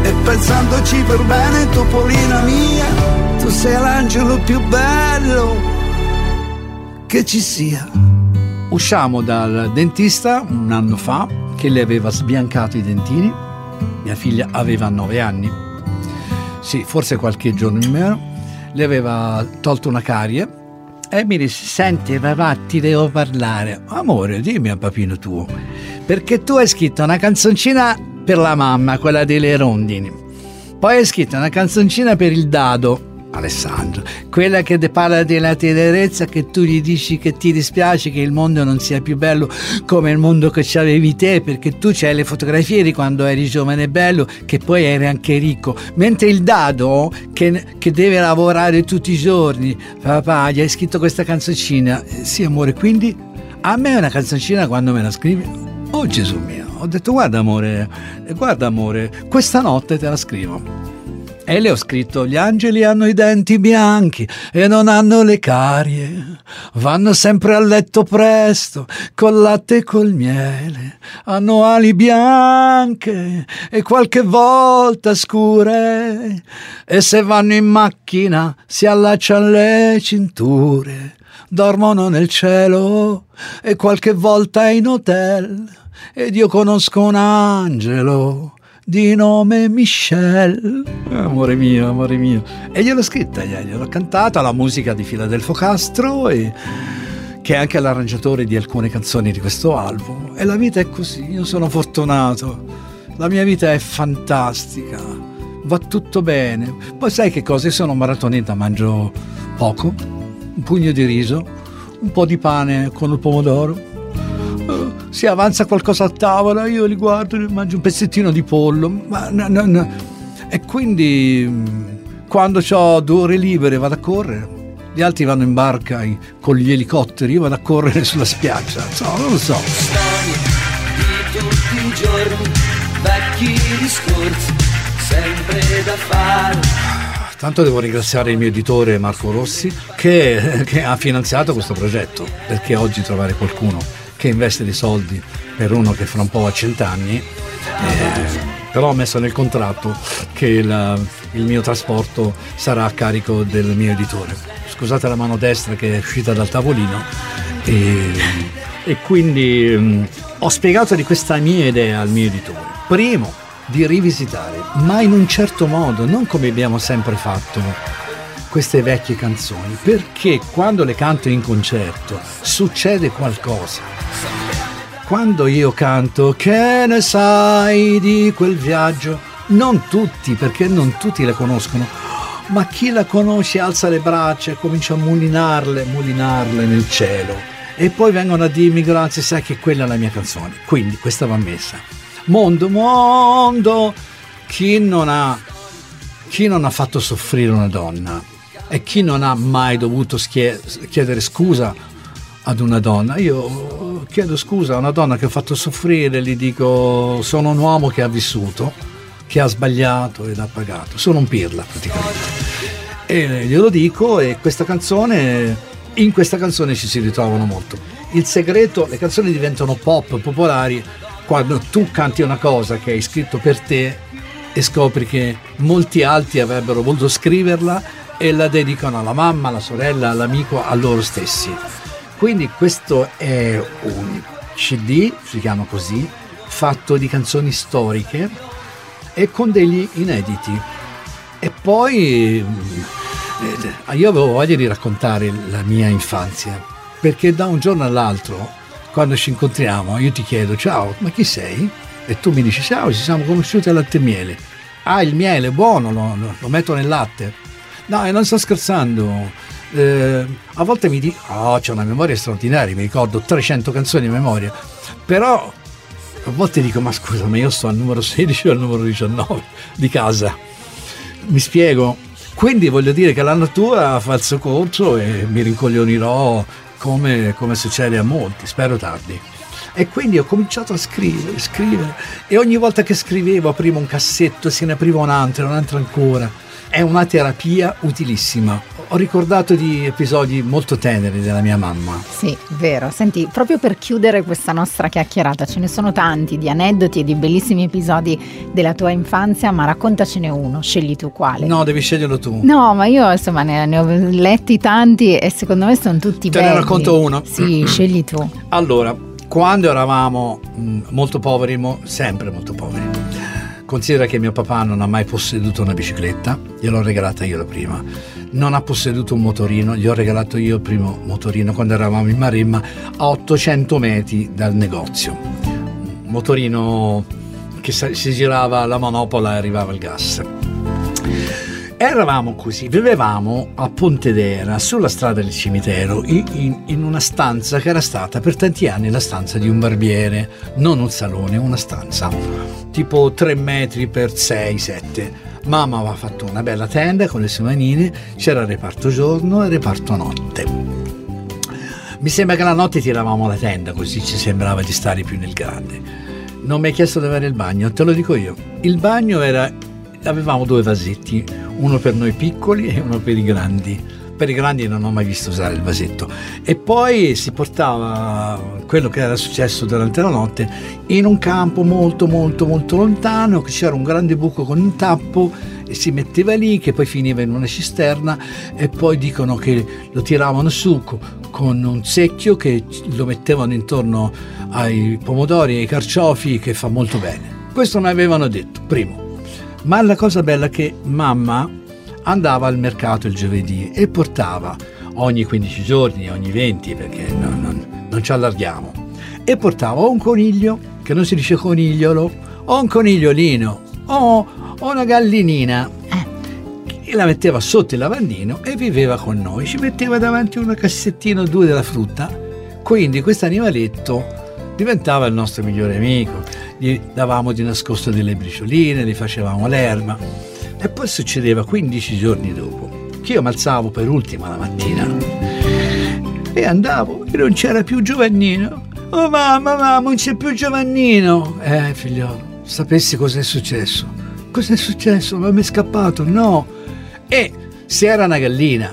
E pensandoci per bene Topolina mia Tu sei l'angelo più bello Che ci sia Usciamo dal dentista un anno fa che le aveva sbiancato i dentini. Mia figlia aveva nove anni. Sì, forse qualche giorno in meno. Le aveva tolto una carie e mi disse: Senti, papà, ti devo parlare. Amore, dimmi a papino tuo. Perché tu hai scritto una canzoncina per la mamma, quella delle rondini. Poi hai scritto una canzoncina per il dado, Alessandro, quella che parla della tenerezza che tu gli dici che ti dispiace che il mondo non sia più bello come il mondo che c'avevi te, perché tu c'hai le fotografie di quando eri giovane e bello, che poi eri anche ricco, mentre il dado che, che deve lavorare tutti i giorni, papà, gli hai scritto questa canzoncina, sì amore, quindi a me una canzoncina quando me la scrivi? Oh Gesù mio, ho detto guarda amore, guarda amore, questa notte te la scrivo. E le ho scritto: Gli angeli hanno i denti bianchi e non hanno le carie. Vanno sempre a letto presto, col latte e col miele. Hanno ali bianche e qualche volta scure. E se vanno in macchina si allacciano le cinture. Dormono nel cielo e qualche volta in hotel. Ed io conosco un angelo di nome Michelle. Amore mio, amore mio. E gliel'ho scritta, gliel'ho cantata, la musica di Filadelfo Castro e che è anche l'arrangiatore di alcune canzoni di questo album. E la vita è così, io sono fortunato, la mia vita è fantastica, va tutto bene. Poi sai che cosa? Io sono maratoneta, mangio poco, un pugno di riso, un po' di pane con il pomodoro. Si avanza qualcosa a tavola, io li guardo, mangio un pezzettino di pollo. Ma no, no, no. E quindi mm, quando ho due ore libere vado a correre gli altri vanno in barca con gli elicotteri, io vado a correre sulla spiaggia, no, non lo so. Storie di tutti i giorni, vecchi discorsi, sempre da fare. Tanto devo ringraziare il mio editore Marco Rossi che, che, ha finanziato questo progetto, perché oggi trovare qualcuno che investe dei soldi per uno che fra un po' ha cent'anni, eh, però ho messo nel contratto che la, il mio trasporto sarà a carico del mio editore scusate la mano destra che è uscita dal tavolino e, e quindi um, ho spiegato di questa mia idea al mio editore. Primo, di rivisitare, ma in un certo modo, non come abbiamo sempre fatto queste vecchie canzoni, perché quando le canto in concerto succede qualcosa. Quando io canto che ne sai di quel viaggio, non tutti, perché non tutti le conoscono, ma chi la conosce alza le braccia e comincia a mulinarle, mulinarle nel cielo. E poi vengono a dirmi grazie, sai che quella è la mia canzone. Quindi questa va messa. Mondo, mondo, chi non ha, chi non ha fatto soffrire una donna e chi non ha mai dovuto chiedere scusa ad una donna. Io chiedo scusa a una donna che ho fatto soffrire, gli dico sono un uomo che ha vissuto che ha sbagliato ed ha pagato. Sono un pirla praticamente. E glielo dico e questa canzone, in questa canzone ci si ritrovano molto. Il segreto, le canzoni diventano pop, popolari, quando tu canti una cosa che hai scritto per te e scopri che molti altri avrebbero voluto scriverla e la dedicano alla mamma, alla sorella, all'amico, a loro stessi. Quindi questo è un CD, si chiama così, fatto di canzoni storiche e con degli inediti. E poi eh, io avevo voglia di raccontare la mia infanzia, perché da un giorno all'altro, quando ci incontriamo, io ti chiedo ciao, ma chi sei? E tu mi dici ciao, ci siamo conosciuti al latte e miele. Ah, il miele, buono, lo, lo metto nel latte. No, e non sto scherzando. Eh, a volte mi dico, oh, c'è una memoria straordinaria, mi ricordo 300 canzoni in memoria, però a volte dico ma scusa ma io sto al numero 16 o al numero 19 di casa mi spiego quindi voglio dire che la natura fa il suo corso e mi rincoglionirò come, come succede a molti spero tardi e quindi ho cominciato a scrivere, scrivere e ogni volta che scrivevo aprivo un cassetto, se ne apriva un altro, un altro ancora. È una terapia utilissima ho ricordato di episodi molto teneri della mia mamma. Sì, vero. Senti, proprio per chiudere questa nostra chiacchierata, ce ne sono tanti di aneddoti e di bellissimi episodi della tua infanzia, ma raccontacene uno, scegli tu quale. No, devi sceglierlo tu. No, ma io insomma ne, ne ho letti tanti e secondo me sono tutti Te belli. Te ne racconto uno? Sì, scegli tu. Allora, quando eravamo mh, mm, molto poveri, mo, sempre molto poveri, considera che mio papà non ha mai posseduto una bicicletta, gliel'ho regalata io la prima non ha posseduto un motorino, gli ho regalato io il primo motorino quando eravamo in Maremma a 800 metri dal negozio. Motorino che si girava la manopola e arrivava il gas. Eravamo così, vivevamo a Pontedera, sulla strada del cimitero, in, in, una stanza che era stata per tanti anni la stanza di un barbiere, non un salone, una stanza, tipo 3 metri per 6, 7 Mamma aveva fatto una bella tenda con le sue manine, c'era il reparto giorno e il reparto notte. Mi sembra che la notte tiravamo la tenda, così ci sembrava di stare più nel grande. Non mi hai chiesto di avere il bagno, te lo dico io. Il bagno era. Avevamo due vasetti, uno per noi piccoli e uno per i grandi per i grandi non ho mai visto usare il vasetto. E poi si portava quello che era successo durante la notte in un campo molto molto molto lontano, c'era un grande buco con un tappo e si metteva lì che poi finiva in una cisterna e poi dicono che lo tiravano su con un secchio che lo mettevano intorno ai pomodori e ai carciofi che fa molto bene. Questo mi avevano detto, primo. Ma la cosa bella è che mamma andava al mercato il giovedì e portava ogni 15 giorni, ogni 20, perché non, non, non ci allarghiamo. E portavo un coniglio, che non si dice conigliolo, o un conigliolino, o, o una gallinina. E la metteva sotto il lavandino e viveva con noi. Ci metteva davanti una cassettina o due della frutta. Quindi questo animaletto diventava il nostro migliore amico. Gli davamo di nascosto delle bricioline, gli facevamo l'erba. E poi succedeva 15 giorni dopo che io mi alzavo per ultima la mattina e andavo e non c'era più Giovannino. Oh mamma, mamma, non c'è più Giovannino. Eh, figliolo, sapessi cos'è successo? Cos'è successo? Ma mi è scappato? No. E se era una gallina,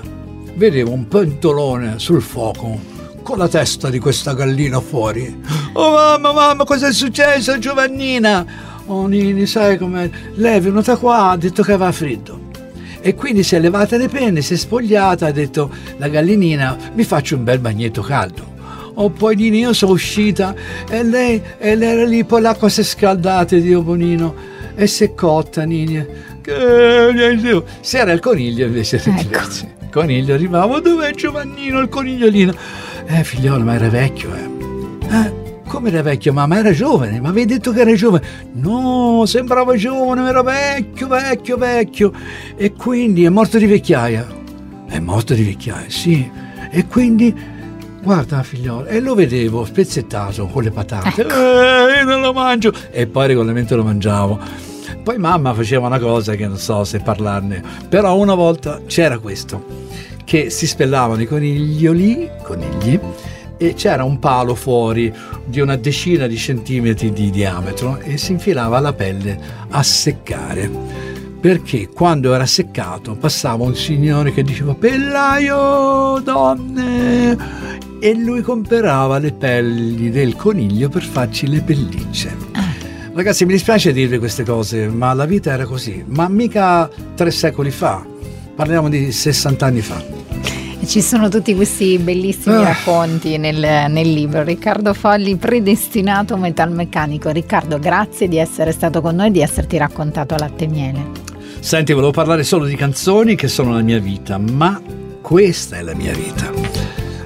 vedevo un pentolone sul fuoco con la testa di questa gallina fuori. Oh mamma, mamma, cos'è successo, Giovannina? Oh Nini, sai come lei è venuta qua, ha detto che aveva freddo. E quindi si è levata le penne, si è spogliata, ha detto la gallinina, mi faccio un bel bagnetto caldo. Oh, poi Nini, io sono uscita e lei, e lei era lì, poi l'acqua si è scaldata, Dio bonino, e si è cotta, Nini. Che- Se era il coniglio invece Ecco. Il coniglio arrivava, dov'è Giovannino, il conigliolino? Eh, figliolo, ma era vecchio, eh. Eh, come era vecchio? Ma, ma era giovane, ma avevi detto che era giovane? No, sembrava giovane, ma era vecchio, vecchio, vecchio. E quindi è morto di vecchiaia. È morto di vecchiaia, sì. E quindi, guarda figliolo, e lo vedevo spezzettato con le patate. Eh, io non lo mangio. E poi regolarmente lo mangiavo. Poi mamma faceva una cosa che non so se parlarne, però una volta c'era questo, che si spellavano i coniglioli, conigli, e c'era un palo fuori di una decina di centimetri di diametro e si infilava la pelle a seccare. Perché quando era seccato passava un signore che diceva Pellaio, donne! E lui comprava le pelli del coniglio per farci le pellicce. Ragazzi, mi dispiace dirvi queste cose, ma la vita era così. Ma mica tre secoli fa, parliamo di 60 anni fa. Ci sono tutti questi bellissimi Ah. racconti nel, nel libro. Riccardo Fogli, predestinato metalmeccanico. Riccardo, grazie di essere stato con noi e di esserti raccontato a latte e miele. Senti, volevo parlare solo di canzoni che sono la mia vita, ma questa è la mia vita.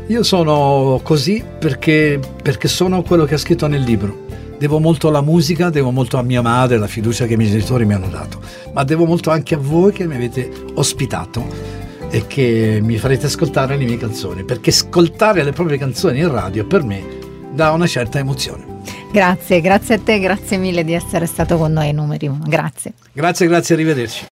Io sono così perché, perché sono quello che ha scritto nel libro. Devo molto alla musica, devo molto a mia madre, la fiducia che i miei genitori mi hanno dato, ma devo molto anche a voi che mi avete ospitato e che mi farete ascoltare le mie canzoni, perché ascoltare le proprie canzoni in radio per me dà una certa emozione. Grazie, grazie a te, grazie mille di essere stato con noi, numeri uno. Grazie. Grazie, grazie, arrivederci.